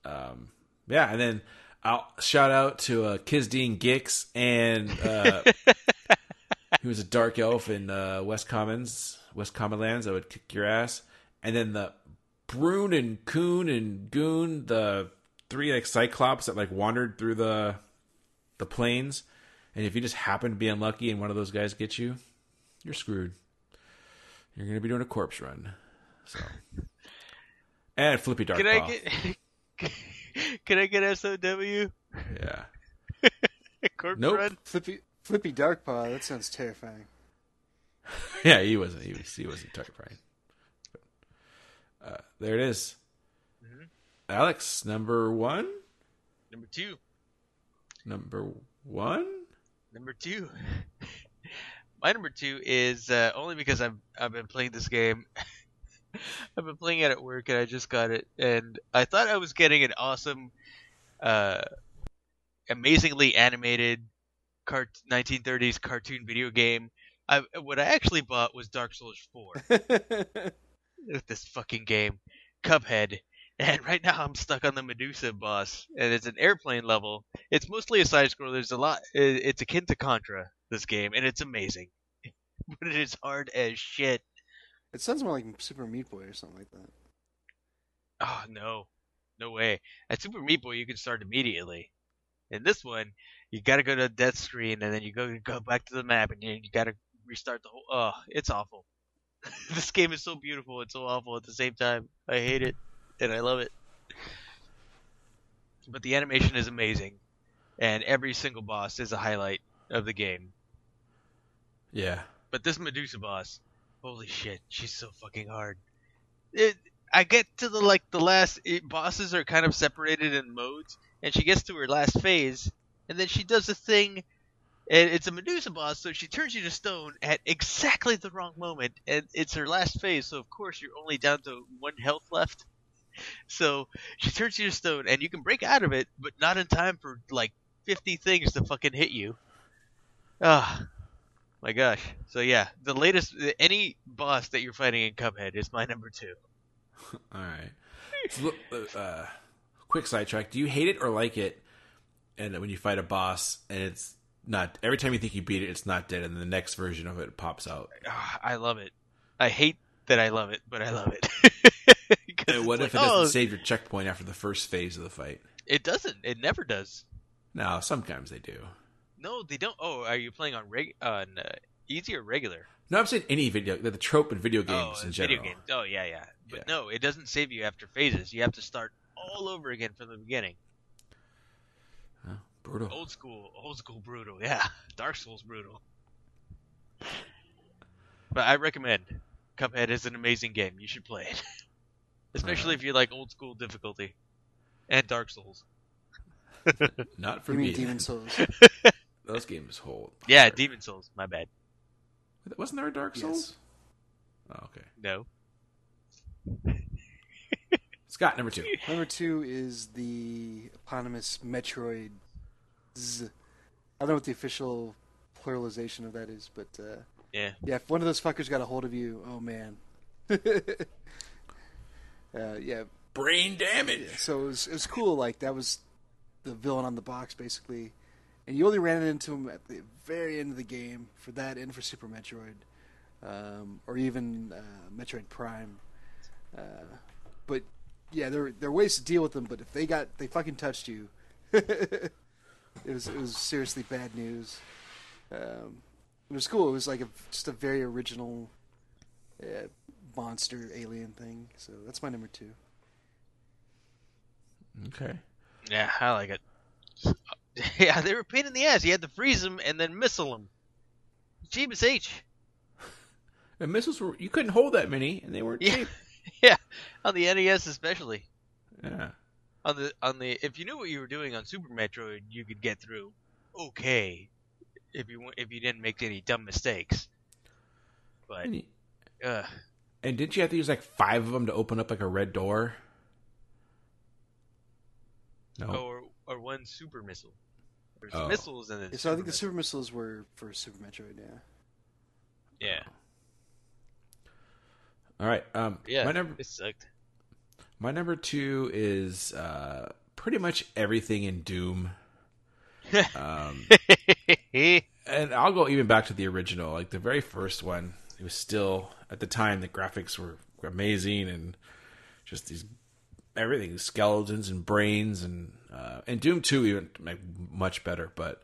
um yeah and then i'll shout out to uh Kizdean Gix and uh he was a dark elf in uh, West Commons, West Common Lands that would kick your ass. And then the Brune and Coon and Goon, the three like cyclops that like wandered through the the plains. And if you just happen to be unlucky and one of those guys gets you, you're screwed. You're going to be doing a corpse run. So, and Flippy Dark Can I Paw. get? Can I get SOW? Yeah. Corpse Nope. Run? Flippy Flippy Darkpaw. That sounds terrifying. Yeah, he wasn't. He was. He wasn't terrifying. But, uh, there it is. Alex, number one. Number two. Number one. Number two. My number two is uh, only because I've I've been playing this game. I've been playing it at work and I just got it, and I thought I was getting an awesome, uh, amazingly animated, cart- 1930s cartoon video game. I what I actually bought was Dark Souls 4. with this fucking game, Cuphead. And right now I'm stuck on the Medusa boss, and it's an airplane level. It's mostly a side scroller. There's a lot. It's akin to Contra, this game, and it's amazing, but it is hard as shit. it sounds more like Super Meat Boy or something like that. Oh no, no way. At Super Meat Boy, you can start immediately. In this one, you got to go to the death screen, and then you go go back to the map, and you, you got to restart the whole. Oh, it's awful. this game is so beautiful and so awful at the same time. I hate it, and I love it. But the animation is amazing, and every single boss is a highlight of the game. Yeah. But this Medusa boss, holy shit, she's so fucking hard. It, I get to the like the last it, bosses are kind of separated in modes, and she gets to her last phase, and then she does a thing, and it's a Medusa boss, so she turns you to stone at exactly the wrong moment, and it's her last phase, so of course you're only down to one health left. So she turns you to stone, and you can break out of it, but not in time for like 50 things to fucking hit you. Ah, my gosh. So yeah, the latest any boss that you're fighting in Cuphead is my number two. All right. So, look, uh, quick sidetrack. Do you hate it or like it? And when you fight a boss and it's not every time you think you beat it, it's not dead, and the next version of it pops out. Ah, I love it. I hate that I love it, but I love it. And what like, if it doesn't oh, save your checkpoint after the first phase of the fight? It doesn't. It never does. No, sometimes they do. No, they don't. Oh, are you playing on reg on uh, easy or regular? No, I'm saying any video, the trope in video games oh, in video general. games. Oh yeah, yeah. But Yeah. no, it doesn't save you after phases. You have to start all over again from the beginning. Oh, brutal. Old school, old school brutal. Yeah, Dark Souls brutal. But I recommend. Cuphead is an amazing game. You should play it, especially if you like old school difficulty and Dark Souls. Not for You me. mean Demon's Souls? Those games hold. Yeah, hard. Demon's Souls. My bad. Wasn't there a Dark Yes. Souls? Oh, okay. No. Scott, number two. Number two is the eponymous Metroid. Z. I don't know what the official pluralization of that is, but uh, Yeah. yeah, if one of those fuckers got a hold of you, oh man. Uh, yeah, Brain damage. so it was it was cool. Like that was the villain on the box basically, and you only ran into him at the very end of the game for that and for Super Metroid, um, or even uh, Metroid Prime. Uh, but yeah, there there are ways to deal with them. But if they got they fucking touched you, it was it was seriously bad news. Um, it was cool. It was like a, just a very original uh, monster alien thing. So that's my number two. Okay. Yeah, I like it. Yeah, they were a pain in the ass. You had to freeze them and then missile them. Jeebus H. And missiles were you couldn't hold that many, and they weren't Yeah. cheap. Yeah, on the NES especially. Yeah. On the on the if you knew what you were doing on Super Metroid, you could get through okay if you if you didn't make any dumb mistakes. But And, you- uh, and didn't you have to use like five of them to open up like a red door? No. or or one super missile. There's Oh. missiles and then Yeah, so I think the super super missiles were for Super Metroid. Yeah. yeah All right. Um. yeah My number it sucked. my number two is uh pretty much everything in Doom. Um. and I'll go even back to the original, like the very first one. It was still at the time the graphics were amazing and just these everything skeletons and brains and uh, and Doom Two even like, much better. But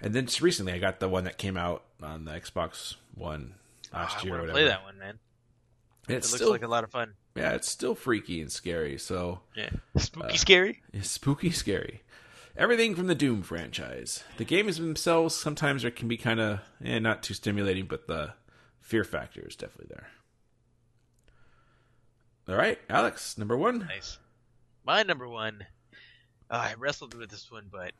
and then just recently I got the one that came out on the Xbox One last Oh, year or want to whatever. play that one, man. It looks still like a lot of fun. yeah, it's still freaky and scary. So Yeah, spooky, Uh, scary. It's spooky scary. Everything from the Doom franchise. The games themselves sometimes are, can be kind of eh, not too stimulating, but the fear factor is definitely there. All right, Alex, number one. Nice. My number one. Uh, I wrestled with this one, but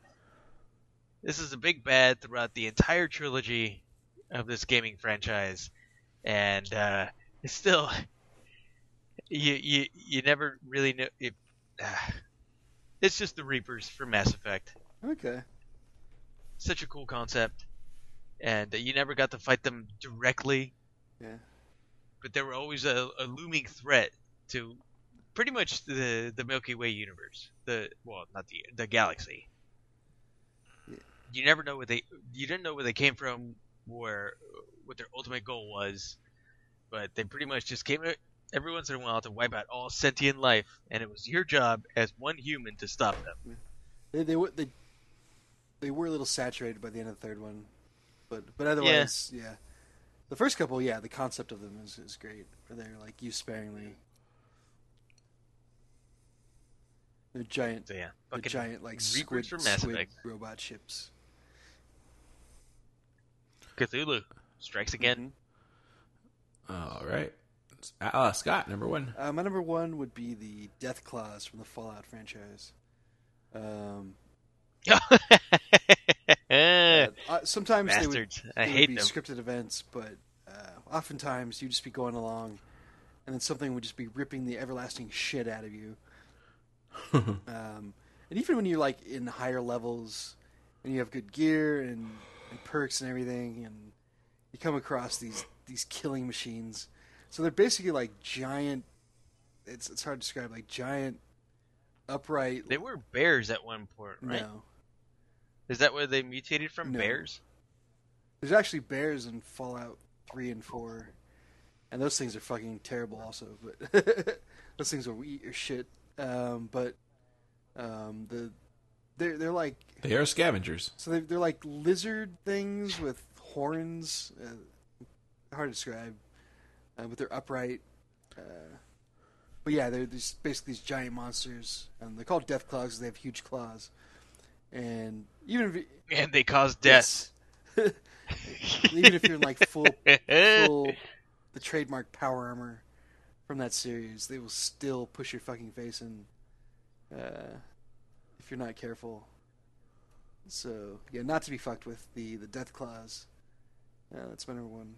this is a big bad throughout the entire trilogy of this gaming franchise, and uh, it's still you you you never really know it. it's just the Reapers from Mass Effect. Okay. Such a cool concept, and uh, you never got to fight them directly. Yeah. But they were always a, a looming threat to pretty much the the Milky Way universe. The well, not the the galaxy. Yeah. You never know where they you didn't know where they came from, where what their ultimate goal was, but they pretty much just came every once in a while to wipe out all sentient life, and it was your job as one human to stop them. They they were they they were a little saturated by the end of the third one, but but otherwise, yeah. The first couple, yeah, the concept of them is, is great. Where they're like used sparingly. They're giant, So yeah, they're giant like Reapers squid, from Mass squid robot ships. Cthulhu strikes again. All right, uh, Scott, number one. Uh, my number one would be the Death Claws from the Fallout franchise. Um, Eh, uh, sometimes they would Bastards. I they would hate be them. scripted events, but uh, oftentimes you'd just be going along, and then something would just be ripping the everlasting shit out of you. um, and even when you're like in higher levels, and you have good gear and, and perks and everything, and you come across these these killing machines. So they're basically like giant. It's it's hard to describe like giant upright. They were bears at one point, right? No, Is that where they mutated from? No. Bears? There's actually bears in Fallout three and four, and those things are fucking terrible. Also, but those things will eat your shit. Um, but um, the they're they're like They are scavengers. so they're, they're like lizard things with horns. Uh, hard to describe, uh, but they're upright. Uh, but yeah, they're these, basically these giant monsters, and they're called death claws because they have huge claws. And even if you, And they cause death. even if you're in like full full the trademark power armor from that series, they will still push your fucking face in uh, if you're not careful. So yeah, not to be fucked with the the death claws. Yeah, that's my number one.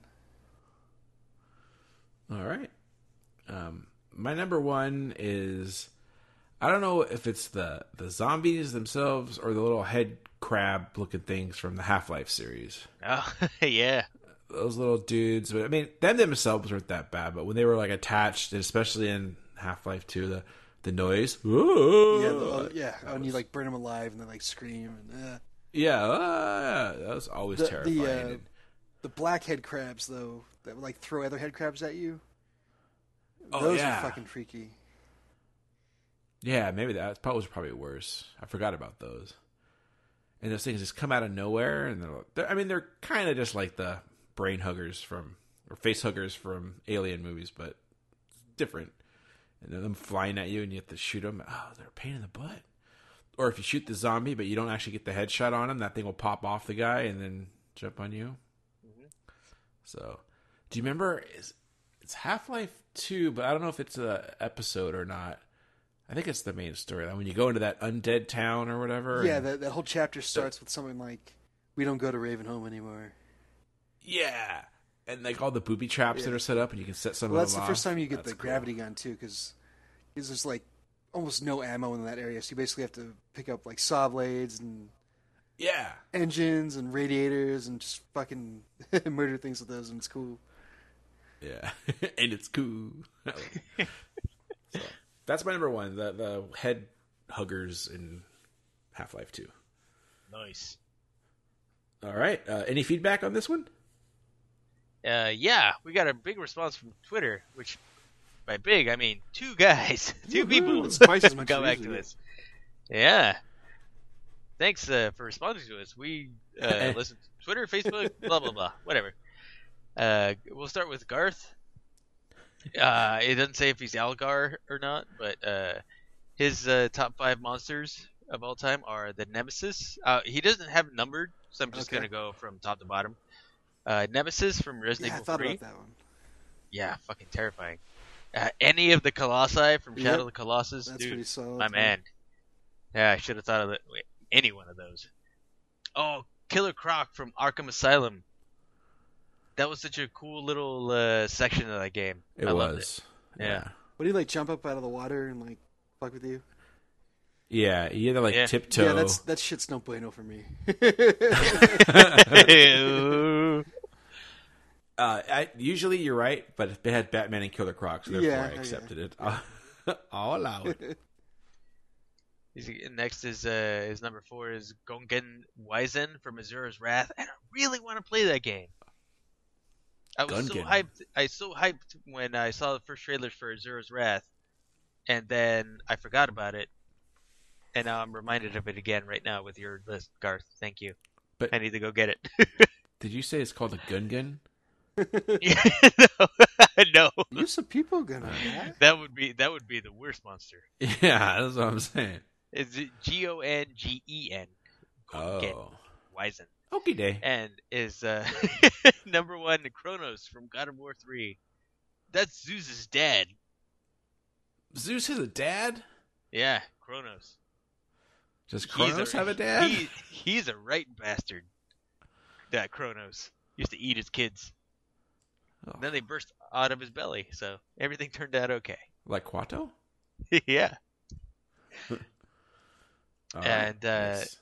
All right. Um, my number one is I don't know if it's the the zombies themselves or the little head crab looking things from the Half Life series. Oh, yeah. Those little dudes, but I mean, them themselves weren't that bad. But when they were like attached, especially in Half Life Two, the the noise, Yeah, yeah, the, uh, yeah. And you like burn them alive and then like scream and uh. yeah, uh, that was always The- the, terrifying. uh, And- the black head crabs though that would like throw other head crabs at you. Oh, Those yeah. are fucking freaky. Yeah, maybe that probably was probably worse. I forgot about those. And those things just come out of nowhere, and they're, they're I mean, they're kind of just like the brain huggers from or face huggers from Alien movies, but different. And then them flying at you, and you have to shoot them. Oh, they're a pain in the butt. Or if you shoot the zombie, but you don't actually get the headshot on him, that thing will pop off the guy and then jump on you. Mm-hmm. So, do you remember? Is it's Half Life Two, but I don't know if it's a episode or not. I think it's the main storyline when you go into that undead town or whatever. Yeah, and- that that whole chapter starts with something like, "We don't go to Ravenholm anymore." yeah, and like all the booby traps that are set up, and you can set some Well, of that's them the first time you get That's the cool. gravity gun too, because there's like almost no ammo in that area, so you basically have to pick up like saw blades and Yeah, engines and radiators and just fucking murder things with those, and it's cool. yeah, and it's cool. so, that's my number one. The the head huggers in Half Life Two. Nice. All right. Uh, any feedback on this one? Uh, yeah, we got a big response from Twitter, which by big I mean two guys, two people It's twice as much got as back to us. Yeah. Thanks uh, for responding to us. We uh, listen to Twitter, Facebook, blah blah blah, whatever. Uh, we'll start with Garth. Uh, it doesn't say if he's Algar or not, but uh, his uh, top five monsters of all time are the Nemesis. Uh, he doesn't have numbered, so I'm just Okay. gonna go from top to bottom. Uh, Nemesis from Resident Yeah, I Evil thought 3. about that one. Yeah, fucking terrifying. Uh, any of the Colossi from Yep. Shadow of the Colossus, That's dude, pretty solid. my man. Yeah, I should have thought of it. wait, Any one of those. Oh, Killer Croc from Arkham Asylum. That was such a cool little uh, section of that game. It I loved was. Yeah. Would he like jump up out of the water and like fuck with you? Yeah, he had to like Yeah. tiptoe. Yeah, that's that shit's no bueno for me. Uh, I, usually you're right, but they had Batman and Killer Croc, so therefore Yeah, I okay. accepted it. I'll allow it. Next is uh, is number four is Gongen Wyzen from Asura's Wrath, and I really want to play that game. I was so Gungan. hyped. I was so hyped when I saw the first trailers for Asura's Wrath, and then I forgot about it, and now I'm reminded of it again right now with your list, Garth. Thank you. But- I need to go get it. Did you say it's called a Gungan? no, no, you some people gonna uh, die. that would be that would be the worst monster. Yeah, that's what I'm saying. Is it G O N G E N? Gongen Oh, Wyzen. Okay, day. and is uh, number one Kronos from God of War three. That's Zeus's dad. Zeus has a dad. Yeah, Kronos. Does Kronos have a dad? He, he's a right bastard. That Kronos used to eat his kids. Oh, Then they burst out of his belly, so everything turned out okay. like Kuato? yeah. And, uh, nice.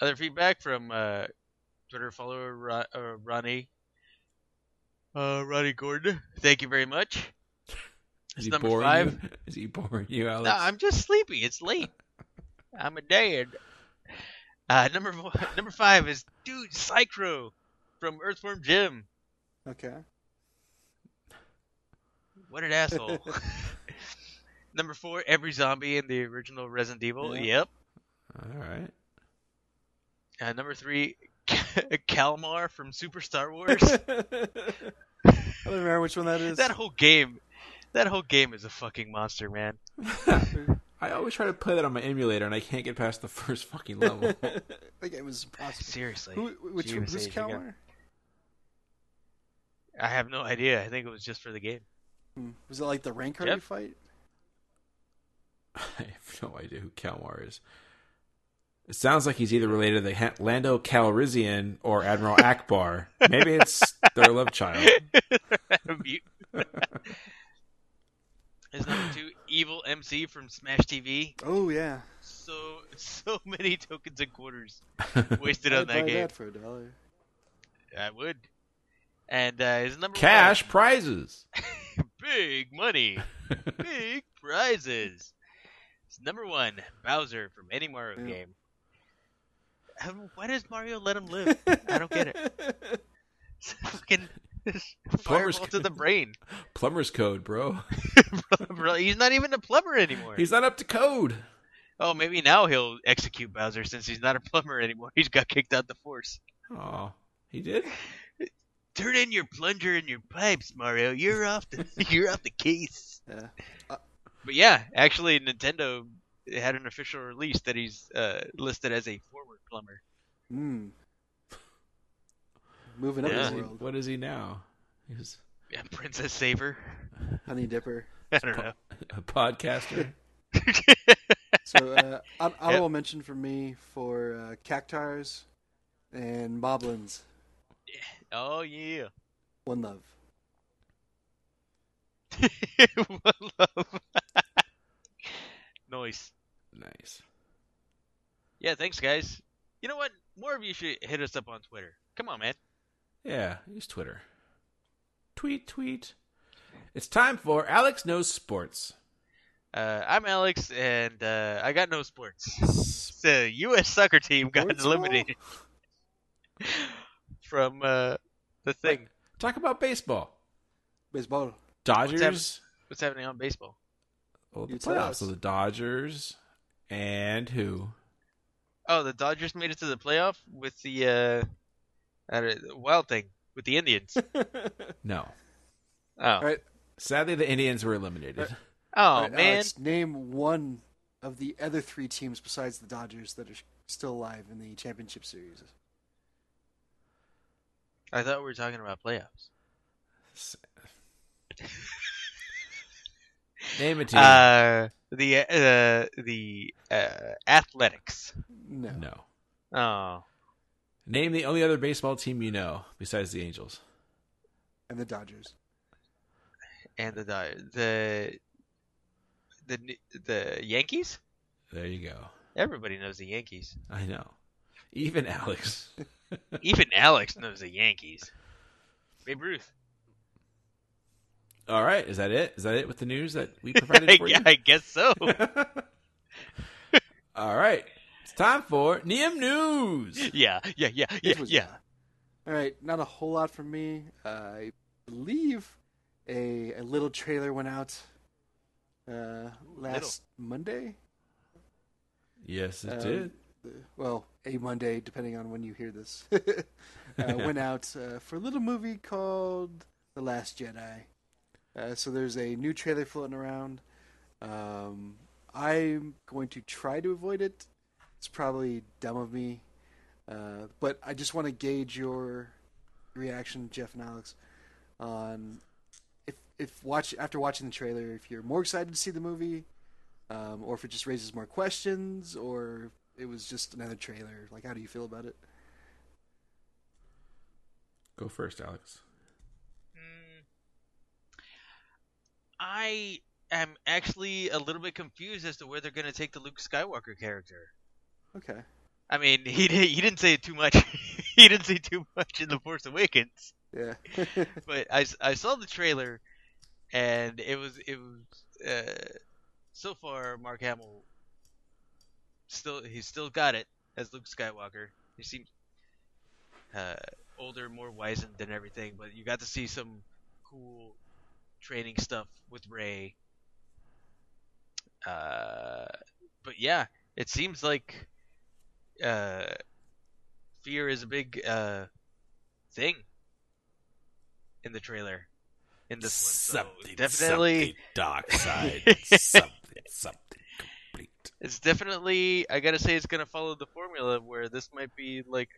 Other feedback from uh, Twitter follower uh, Ronnie. Uh, Ronnie Gordon. Thank you very much. is It's he number boring five. you? Is he boring you, Alex? No, I'm just sleepy. It's late. I'm a dad. Uh, number four, number five is dude Psy-Crow from Earthworm Jim. Okay. What an asshole. number four, every zombie in the original Resident Evil. Yeah. Yep. All right. Uh, number three, Kalmar from Super Star Wars. I don't remember which one that is. that whole game, that whole game is a fucking monster, man. I always try to play that on my emulator, and I can't get past the first fucking level. that game was impossible. Seriously. Who, which Gee, who's Kalmar? I have no idea. I think it was just for the game. Hmm. Was it like the rank Yep. you fight? I have no idea who Kalmar is. It sounds like he's either related to the Ha- Lando Calrissian or Admiral Ackbar. Maybe it's their love child. Mute. Is number two Evil MC from Smash TV? Oh yeah. So so many tokens and quarters wasted I'd on buy that game. that for a dollar. I would. And uh, is number Cash prizes. big money, big prizes. It's number one Bowser from any Mario Yeah. game. Why does Mario let him live? I don't get it. Fucking Plumber's fireball to the brain. Plumber's code, bro. Bro, he's not even a plumber anymore. He's not up to code. Oh, maybe now he'll execute Bowser since he's not a plumber anymore. He's got kicked out the force. Oh, he did. Turn in your plunger and your pipes, Mario. You're off the you're off the case. Yeah. But yeah, actually, Nintendo had an official release that he's uh, listed as a forward plumber. Hmm. Moving up Yeah. the world. what is he now? He's Yeah, Princess Saver. Honey Dipper. I don't know. a podcaster. So uh, hon- honorable mention from me for uh, Cactuars and Moblins. oh yeah. One love. One love. Nice. Nice. Yeah, thanks, guys. You know what? More of you should hit us up on Twitter. Come on, man. Yeah, use Twitter. Tweet, tweet. It's time for Alex Knows Sports. Uh, I'm Alex, and uh, I got no sports. The U.S. soccer team got Sports eliminated from uh, the thing. Talk about baseball. Baseball. Dodgers. What's happening on baseball? Oh, the You playoffs. us. So the Dodgers and who? Oh, the Dodgers made it to the playoff with the uh, uh, Wild thing. with the Indians. No. Oh, All right, Sadly, the Indians were eliminated. oh all right, man. Alex, name one of the other three teams besides the Dodgers that are still alive in the championship series. I thought we were talking about playoffs. Name a team. Uh, the uh, the uh, Athletics. No. no. Oh, Name the only other baseball team you know besides the Angels. And the Dodgers. and the Di- the the the Yankees. There you go. Everybody knows the Yankees. I know. Even Alex. Even Alex knows the Yankees. Babe Ruth. All right. Is that it? Is that it with the news that we provided for you? yeah, I guess so. All right. It's time for Neum News. yeah, yeah, yeah, yeah, was- yeah. All right, not a whole lot from me. Uh, I believe a a little trailer went out uh, last Monday. Yes, it Um, did. Well, a Monday, depending on when you hear this. uh, went out uh, for a little movie called The Last Jedi. Uh, so there's a new trailer floating around. Um, I'm going to try to avoid it. It's probably dumb of me, uh, but I just want to gauge your reaction, Jeff and Alex, on if if watch after watching the trailer, if you're more excited to see the movie, um, or if it just raises more questions, or it was just another trailer. Like, how do you feel about it? Go first, Alex. Mm, I am actually a little bit confused as to where they're going to take the Luke Skywalker character. Okay. I mean, he he didn't say too much. he didn't say too much in the Force Awakens. Yeah. but I, I saw the trailer, and it was it was uh, so far Mark Hamill still he's still got it as Luke Skywalker. He seems uh, older, more wizened and everything, but you got to see some cool training stuff with Rey. Uh, but yeah, it seems like uh, fear is a big uh, thing in the trailer. In this one, so definitely, something dark side, something, something complete. it's definitely. I gotta say, it's gonna follow the formula where this might be like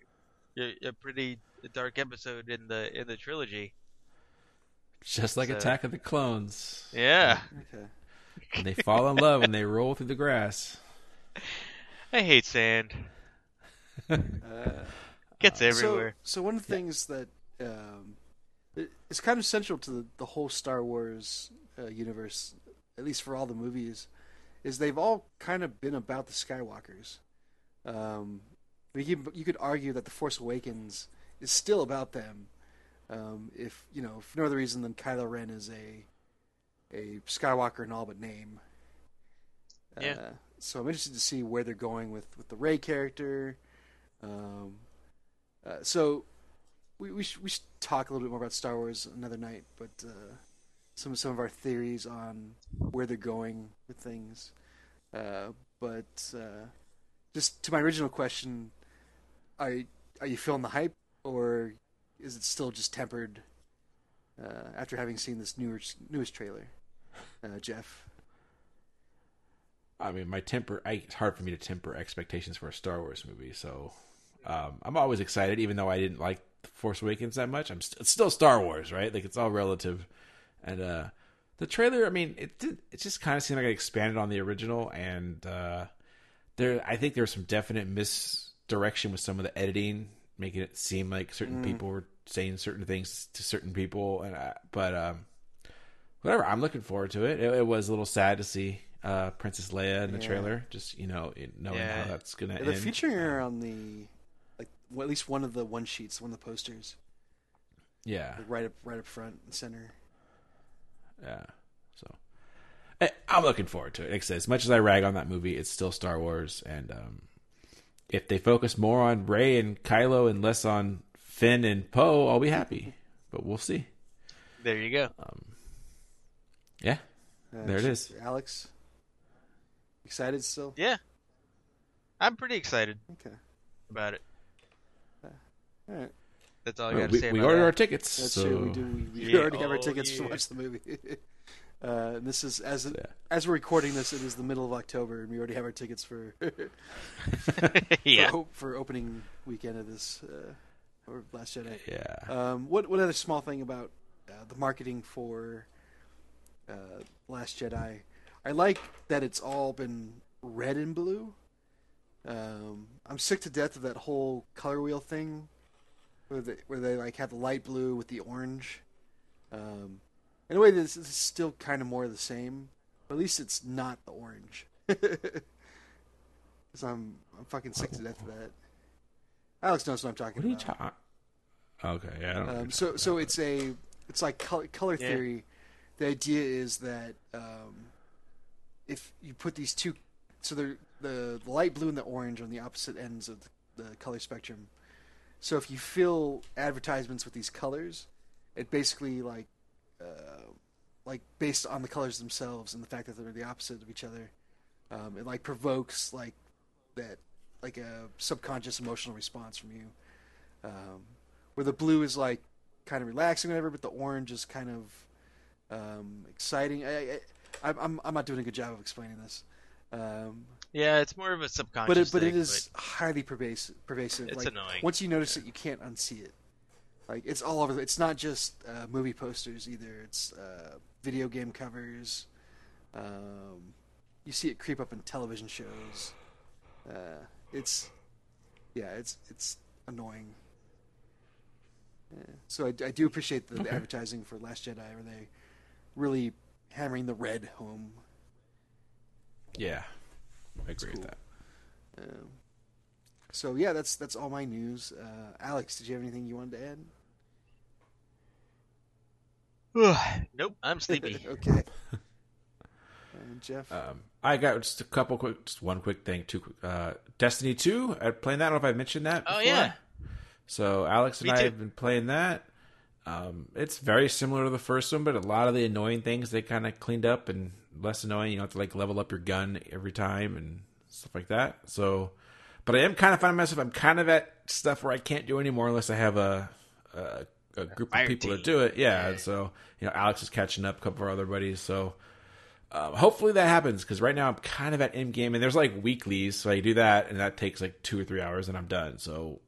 a, a pretty dark episode in the in the trilogy. Just like So- Attack of the Clones. Yeah, okay. And they fall in love and they roll through the grass. I hate sand. Uh, Gets everywhere. so one of the things that um, it- it's kind of central to the, the whole Star Wars uh, universe, at least for all the movies, is they've all kind of been about the Skywalkers. Um, you could, you could argue that the Force Awakens is still about them, um, if you know, for no other reason than Kylo Ren is a a Skywalker in all but name. Yeah. Uh, so I'm interested to see where they're going with with the Rey character. Um, uh, so we we should, we should talk a little bit more about Star Wars another night, but uh, some some of our theories on where they're going with things. Uh, but uh, just to my original question, are are you feeling the hype, or is it still just tempered uh, after having seen this newer newest trailer, uh, Jeff? I mean, my temper. I, it's hard for me to temper expectations for a Star Wars movie. So um, I'm always excited, even though I didn't like Force Awakens that much. I'm st- it's still Star Wars, right? Like it's all relative. And uh, the trailer, I mean, it did. It just kind of seemed like it expanded on the original, and uh, there. I think there was some definite misdirection with some of the editing, making it seem like certain people were saying certain things to certain people, and I, but um, whatever. I'm looking forward to it. It, it was a little sad to see uh, Princess Leia in the Yeah. trailer, just you know, knowing Yeah. how that's gonna Yeah, end. they're featuring her on the like well, at least one of the one sheets, one of the posters, yeah, like right up right up front and center. yeah. So I, I'm looking forward to it. Like I said, as much as I rag on that movie, it's still Star Wars, and um, if they focus more on Rey and Kylo and less on Finn and Poe, I'll be happy. But we'll see. There you go. Yeah, Uh, There it is. Alex. Excited still? Yeah, I'm pretty excited Okay. about it. All right. That's all I got to we say we about ordered that. our tickets. That's so... true. We do. We, we Yeah. already have our Oh, tickets to watch the movie. uh, this is as Yeah. as we're recording this, it is the middle of October, and we already have our tickets for yeah. for, for opening weekend of this uh, or Last Jedi. Yeah. Um, what what other small thing about uh, the marketing for uh, Last Jedi? I like that it's all been red and blue. Um, I'm sick to death of that whole color wheel thing, where they where they like have the light blue with the orange. Um, in a way, this is still kind of more of the same, but at least it's not the orange. Because I'm I'm fucking sick to death of that. Alex knows what I'm talking What are you about. talking? Okay, yeah. I don't Um, so talking so about. it's a it's like color, color Yeah. theory. The idea is that um, if you put these two, so they're the, the light blue and the orange on the opposite ends of the, the color spectrum. So if you fill advertisements with these colors, it basically like uh, like based on the colors themselves and the fact that they're the opposite of each other, um, it like provokes like that like a subconscious emotional response from you. Um, where the blue is like kind of relaxing, or whatever, but the orange is kind of um, exciting. I, I, I'm- I'm not doing a good job of explaining this, um, Yeah, it's more of a subconscious but it but thing, it is highly pervasive. Pervasive. It's like, annoying. Once you notice it, you can't unsee it. Like it's all over. It's not just uh, movie posters either. It's uh, video game covers. Um, you see it creep up in television shows. Uh, it's yeah, it's it's annoying. Yeah. So I, I do appreciate the, the advertising for Last Jedi, where they really hammering the red home. yeah, I agree cool. with that. Um, so yeah, that's that's all my news. Uh, Alex, did you have anything you wanted to add? nope, I'm sleepy. okay. And Jeff, Um, I got just a couple quick, just one quick thing. Two, uh, Destiny Two. I playing that. I don't know if I mentioned that. Oh, yeah. So Alex and Me I too. have been playing that. Um, it's very similar to the first one, but a lot of the annoying things they kind of cleaned up and less annoying. You don't have to like level up your gun every time and stuff like that. So, but I am kind of finding myself. I'm kind of at stuff where I can't do anymore unless I have a a, a group Fire of people to do it. Yeah, and so you know, Alex is catching up. A couple of our other buddies. So um, hopefully that happens because right now I'm kind of at end game and there's like weeklies, so I do that and that takes like two or three hours and I'm done. So,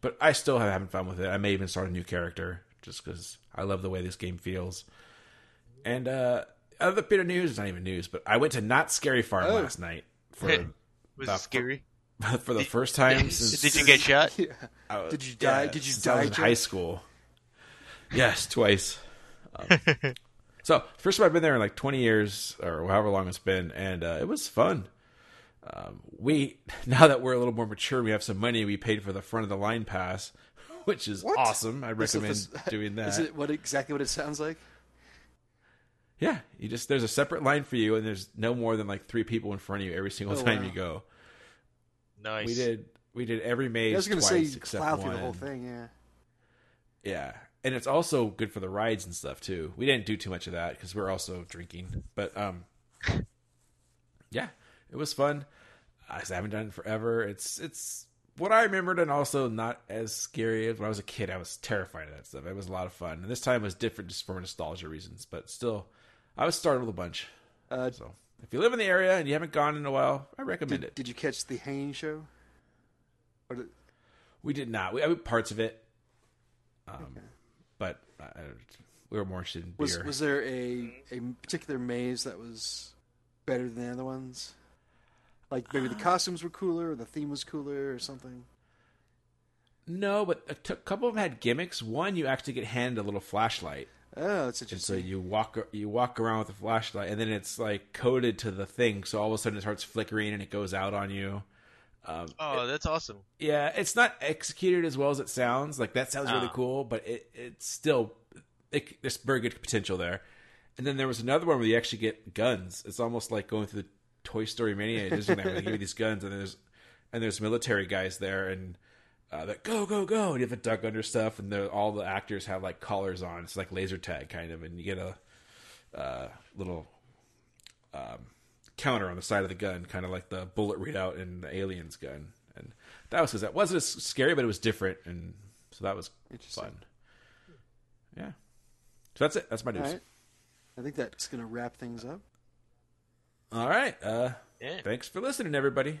but I still have having fun with it. I may even start a new character just because I love the way this game feels. And uh, other bit of news, it's not even news, but I went to Knott's Scary Farm Oh. last night for Was about- scary? for the first time since Did you get shot? yeah. Was- Did you die- did you since I die, was in Jeff? high school. Yes, twice. Um, so first time I've been there in like 20 years or however long it's been, and uh, it was fun. Um, we now that we're a little more mature, we have some money. We paid for the front of the line pass, which is What? awesome. I This- recommend this- doing that. Is it what exactly what it sounds like? Yeah, you just there's a separate line for you, and there's no more than like three people in front of you every single Oh, time wow. you go. Nice. We did we did every maze I was going to twice say you except plow one. through the whole thing. Yeah. Yeah, and it's also good for the rides and stuff too. We didn't do too much of that because we're also drinking, but um, yeah, it was fun. I haven't done it forever. It's it's what I remembered, and also not as scary as when I was a kid. I was terrified of that stuff. It was a lot of fun, and this time was different just for nostalgia reasons. But still, I was startled a bunch. Uh, So if you live in the area and you haven't gone in a while, I recommend did, it. did you catch the hanging show? Or did, We did not. We I mean, parts of it, um, but I, I- we were more interested in was beer. was there a a particular maze that was better than the other ones? Like maybe Uh, the costumes were cooler, or the theme was cooler, or something. No, but a t- couple of them had gimmicks. One, you actually get handed a little flashlight, Oh, that's and so you walk you walk around with a flashlight, and then it's like coded to the thing. So all of a sudden it starts flickering and it goes out on you. Um, Oh, that's awesome. yeah, it's not executed as well as it sounds. Like that sounds really Oh. cool, but it it's still it, there's very good potential there. And then there was another one where you actually get guns. It's almost like going through the Toy Story Mania. at Disneyland, where They give you these guns, and there's and there's military guys there, and uh, that go go go. And you have to duck under stuff, and all the actors have like collars on. It's like laser tag kind of, and you get a uh, little um, counter on the side of the gun, kind of like the bullet readout in the Aliens gun. And that was because that wasn't as scary, but it was different. And So that was Interesting. fun. Yeah. So that's it. That's my news. right. I think that's going to wrap things up. All right. Uh, Yeah. Thanks for listening, everybody.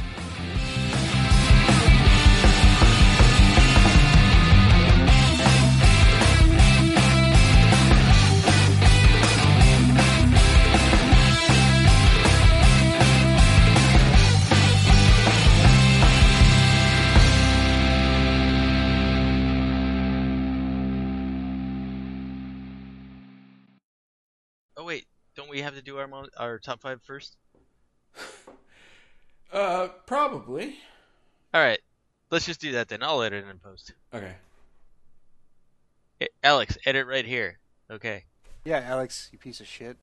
We have to do our mo- our top five first? Uh, probably. All right, let's just do that then. I'll edit and post. Okay. Eh, Alex, edit right here. Okay. Yeah, Alex, you piece of shit.